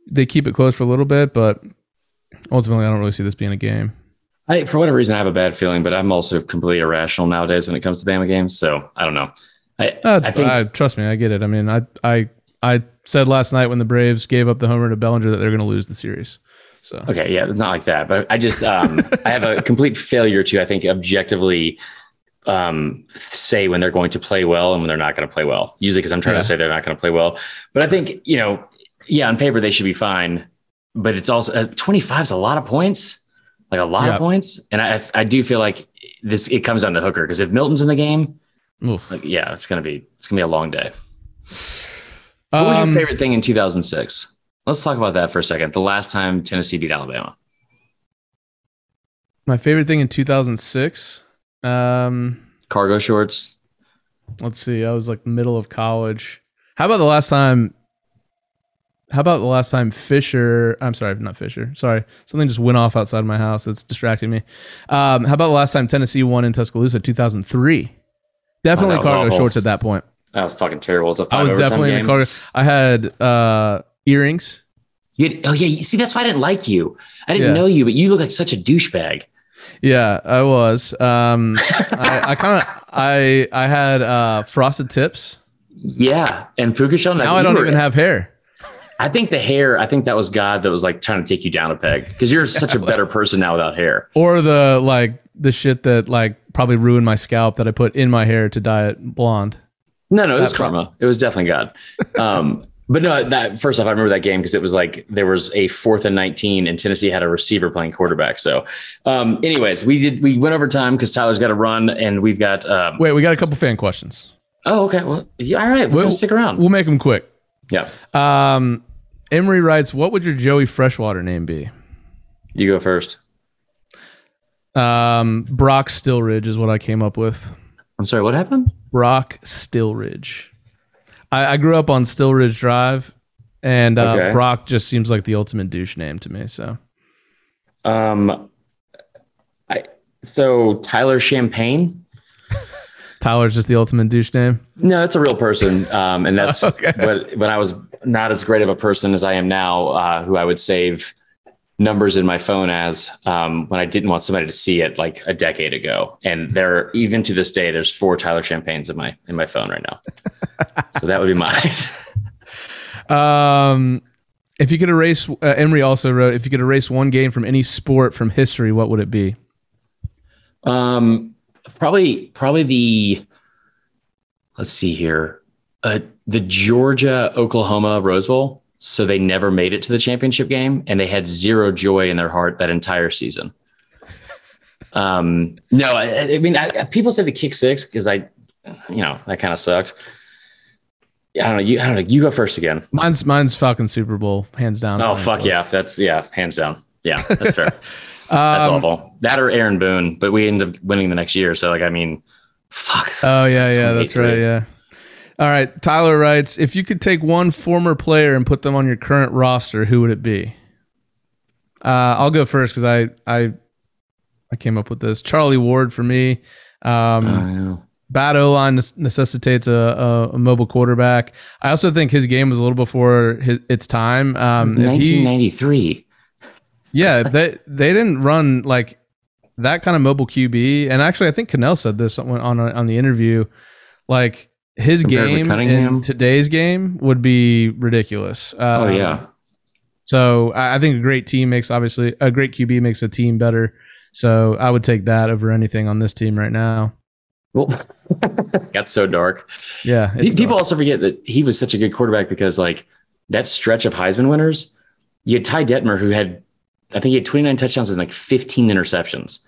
they keep it close for a little bit. But ultimately, I don't really see this being a game. I, for whatever reason, I have a bad feeling, but I'm also completely irrational nowadays when it comes to Bama games. So I don't know. I, Uh, I think I, trust me, I get it. I mean, I I I said last night when the Braves gave up the homer to Bellinger that they're going to lose the series. So Okay, yeah, not like that, but I just um, I have a complete failure to I think objectively um, say when they're going to play well and when they're not going to play well. Usually because I'm trying Yeah. to say they're not going to play well, but I think you know, yeah, on paper they should be fine, but it's also uh, 25 is a lot of points, like a lot Yeah. of points, and I I do feel like this it comes down to Hooker because if Milton's in the game, Oof. like yeah, it's gonna be it's gonna be a long day. What was Um, your favorite thing in 2006? Let's talk about that for a second. The last time Tennessee beat Alabama. My favorite thing in 2006. Um, Cargo shorts. let's see. I was like middle of college. How about the last time how about the last time Fisher? I'm sorry, not Fisher. Sorry, something just went off outside of my house. It's distracting me. Um, how about the last time Tennessee won in Tuscaloosa? 2003. Definitely cargo awful. shorts at that point. That was fucking terrible. Was I was definitely in a cargo. I had uh, earrings. You had- oh yeah, you- see that's why I didn't like you. I didn't Yeah. know you, but you look like such a douchebag. Yeah, I was. Um, I, I kind of I I had uh, frosted tips. Yeah, and puka shell. Now I don't even have hair. I think the hair. I think that was God that was like trying to take you down a peg because you're such a better person now without hair. or the like the shit that like probably ruined my scalp that I put in my hair to dye it blonde. No, no, it was karma. It was definitely God. Um, but no, that first off, I remember that game because it was like there was a fourth and nineteen, and Tennessee had a receiver playing quarterback. So, um, anyways, we did we went over time because Tyler's got to run, and we've got. Um, Wait, we got a couple fan questions. oh, okay. Well, yeah, all right. We're We'll- gonna stick around. We'll make them quick. yeah, Um, Emery writes, "What would your Joey Freshwater name be?" you go first. Um, Brock Stillridge is what I came up with. I'm sorry. What happened? Brock Stillridge. I, I grew up on Stillridge Drive, and uh, Okay. Brock just seems like the ultimate douche name to me. So Um, I so Tyler Champagne. Tyler's just the ultimate douche name. No, that's a real person, um, and that's Okay. what when I was not as great of a person as I am now, uh, who I would save numbers in my phone as um, when I didn't want somebody to see it like a decade ago. And there, even to this day, there's four Tyler Champagnes in my in my phone right now. so that would be mine. Um, if you could erase, uh, Emery also wrote, if you could erase one game from any sport from history, what would it be? Um, probably, probably the. Let's see here, uh, the Georgia Oklahoma Rose Bowl. So they never made it to the championship game, and they had zero joy in their heart that entire season. Um, no, I, I mean, I, people say the kick six because I, you know, that kind of sucked. I don't know. You, I don't know. You go first again. Mine's mine's Falcon Super Bowl, hands down. Oh fuck yeah, that's yeah, hands down. Yeah, that's fair. That's Um, awful. That or Aaron Boone, but we ended up winning the next year. So like, I mean, fuck. Oh yeah, yeah, that's right. Yeah. All right. Tyler writes, if you could take one former player and put them on your current roster, who would it be? Uh, I'll go first because I I I came up with this. Charlie Ward for me. Um, Oh, bad O line necessitates a, a, a mobile quarterback. I also think his game was a little before his, its time. Um, if he, 1993. yeah, they they didn't run like that kind of mobile QB. And actually, I think Kanell said this on on, on the interview. Like his game in today's game would be ridiculous. oh Um, yeah. So I I think a great team makes obviously a great QB makes a team better. So I would take that over anything on this team right now. Well, got so dark. Yeah, Pe- People dark. also forget that he was such a good quarterback because like that stretch of Heisman winners, you had Ty Detmer who had, I think he had 29 touchdowns and like 15 interceptions,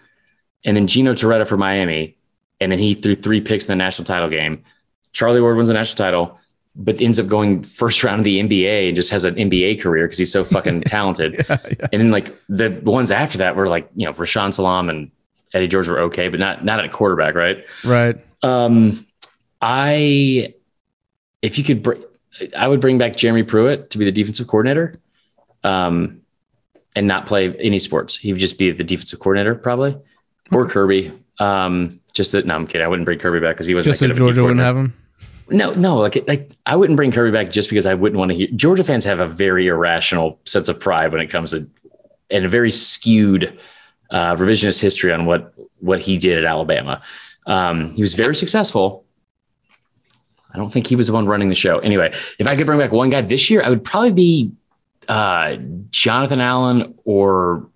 and then Gino Torretta for Miami, and then he threw three picks in the national title game. Charlie Ward wins the national title, but ends up going first round of the NBA and just has an NBA career because he's so fucking talented. yeah, yeah. And then like the ones after that were like you know Rashaan Salaam and Eddie George were okay, but not not at a quarterback, right? Right. Um, I, if you could, br- I would bring back Jeremy Pruitt to be the defensive coordinator, um, and not play any sports. He would just be the defensive coordinator probably, or Kirby. Um, just that. No, I'm kidding. I wouldn't bring Kirby back because he wasn't. Just so that good of Georgia wouldn't have him. No, no, like like I wouldn't bring Kirby back just because I wouldn't want to hear. Georgia fans have a very irrational sense of pride when it comes to, and a very skewed uh, revisionist history on what what he did at Alabama. Um, he was very successful. I don't think he was the one running the show. Anyway, if I could bring back one guy this year, I would probably be uh, Jonathan Allen or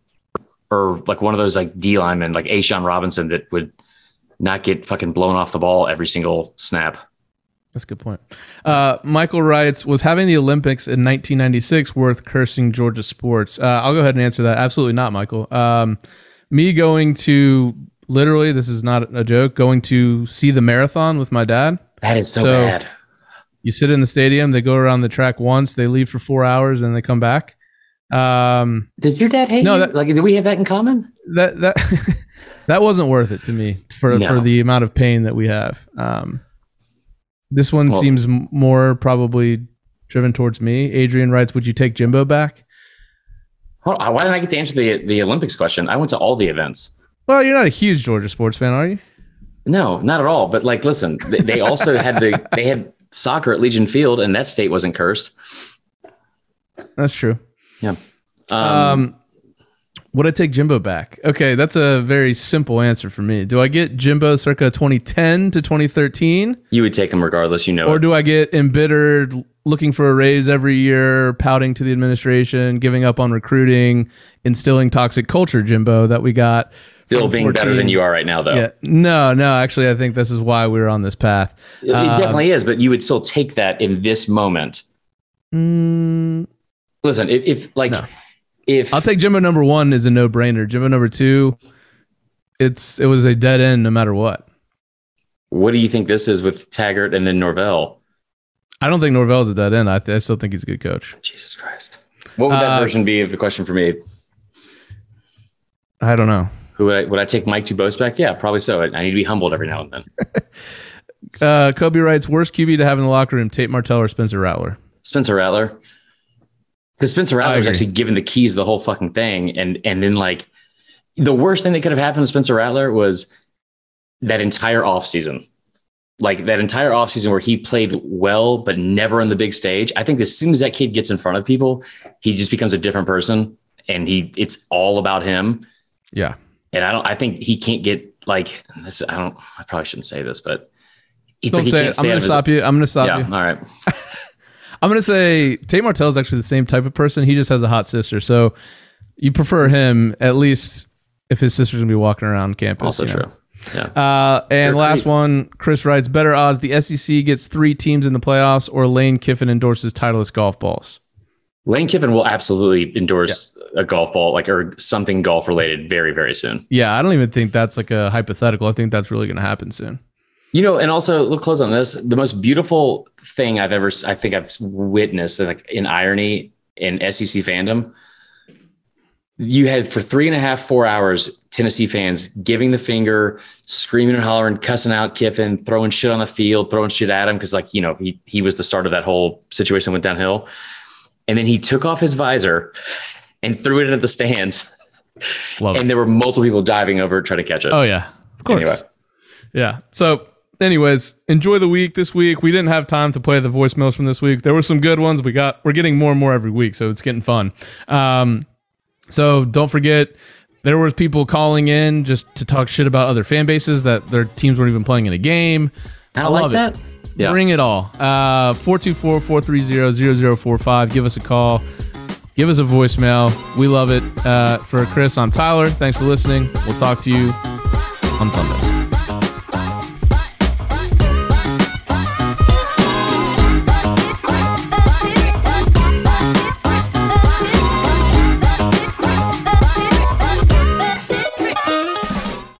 or like one of those like D linemen, like A'Shawn Robinson, that would not get fucking blown off the ball every single snap. That's a good point. Uh, Michael writes, was having the Olympics in 1996 worth cursing Georgia sports? Uh, I'll go ahead and answer that. Absolutely not, Michael. Um, me going to literally, this is not a joke, going to see the marathon with my dad. That is so, So- bad. You sit in the stadium, they go around the track once, they leave for four hours, and they come back. Um, Did your dad hate No, you? that- like, do we have that in common? that that that wasn't worth it to me for No. for the amount of pain that we have. Um, this one Well- seems more probably driven towards me. Adrian writes, "Would you take Jimbo back?" On, why didn't I get to answer the the Olympics question? I went to all the events. Well, you're not a huge Georgia sports fan, are you? No, not at all. But like, listen, they, they also had the they had soccer at Legion Field, and that state wasn't cursed. That's true. Yeah. Um, Um, would I take Jimbo back? Okay, that's a very simple answer for me. Do I get Jimbo circa 2010 to 2013, you would take him regardless. You know, or it. do I get embittered, looking for a raise every year, pouting to the administration, giving up on recruiting, instilling toxic culture, Jimbo, that we got? still being better 14? than you are right now, though. Yeah. No, no. Actually, I think this is why we're on this path. It, it Um, definitely is, but you would still take that in this moment. Mm, Listen, if, if like No. If I'll take Jimbo number one is a no brainer. Jimbo number two, it's it was a dead end no matter what. what do you think this is with Taggart and then Norvell? I don't think Norvell's a dead end. I, th- I still think he's a good coach. Jesus Christ. What would that Uh, version be of the question for me? I don't know. Who would I would I take Mike Dubose back? Yeah, probably so. I, I need to be humbled every now and then. Uh, Kobe writes, worst QB to have in the locker room, Tate Martell or Spencer Rattler. Spencer Rattler. Because Spencer Rattler was actually given the keys to the whole fucking thing. And and then like the worst thing that could have happened to Spencer Rattler was that entire offseason. Like that entire offseason where he played well, but never on the big stage. I think as soon as that kid gets in front of people, he just becomes a different person and he it's all about him. Yeah. And I don't I think he can't get like this. I don't I probably shouldn't say this, but it's Don't like he say it. I'm going of to his- stop you. I'm going to stop Yeah, you. all right. I'm going to say Tate Martell is actually the same type of person. He just has a hot sister. So you prefer him, at least if his sister's going to be walking around campus. Also you know? true. Yeah. Uh, and They're last great. one, Chris writes, better odds the SEC gets three teams in the playoffs or Lane Kiffin endorses Titleist golf balls. Lane Kiffin will absolutely endorse a golf ball, like or something golf related, very very soon. Yeah, I don't even think that's like a hypothetical. I think that's really going to happen soon. You know, and also we'll close on this. The most beautiful thing I've ever, I think I've witnessed, like in irony in SEC fandom. You had for three and a half, four hours, Tennessee fans giving the finger, screaming and hollering, cussing out Kiffin, throwing shit on the field, throwing shit at him because, like, you know, he he was the start of that whole situation went downhill. And then he took off his visor and threw it into the stands. Love it. And there were multiple people diving over to try to catch it. Oh, yeah. Of course. Anyway. Yeah. So, anyways, enjoy the week this week. We didn't have time to play the voicemails from this week. There were some good ones. We got we're getting more and more every week, so it's getting fun. Um, so don't forget there was people calling in just to talk shit about other fan bases that their teams weren't even playing in a game. I I love like it. Yeah. Bring it all. Uh 424-430-0045. Give us a call. Give us a voicemail. We love it. Uh, for Chris, I'm Tyler. Thanks for listening. We'll talk to you on Sunday.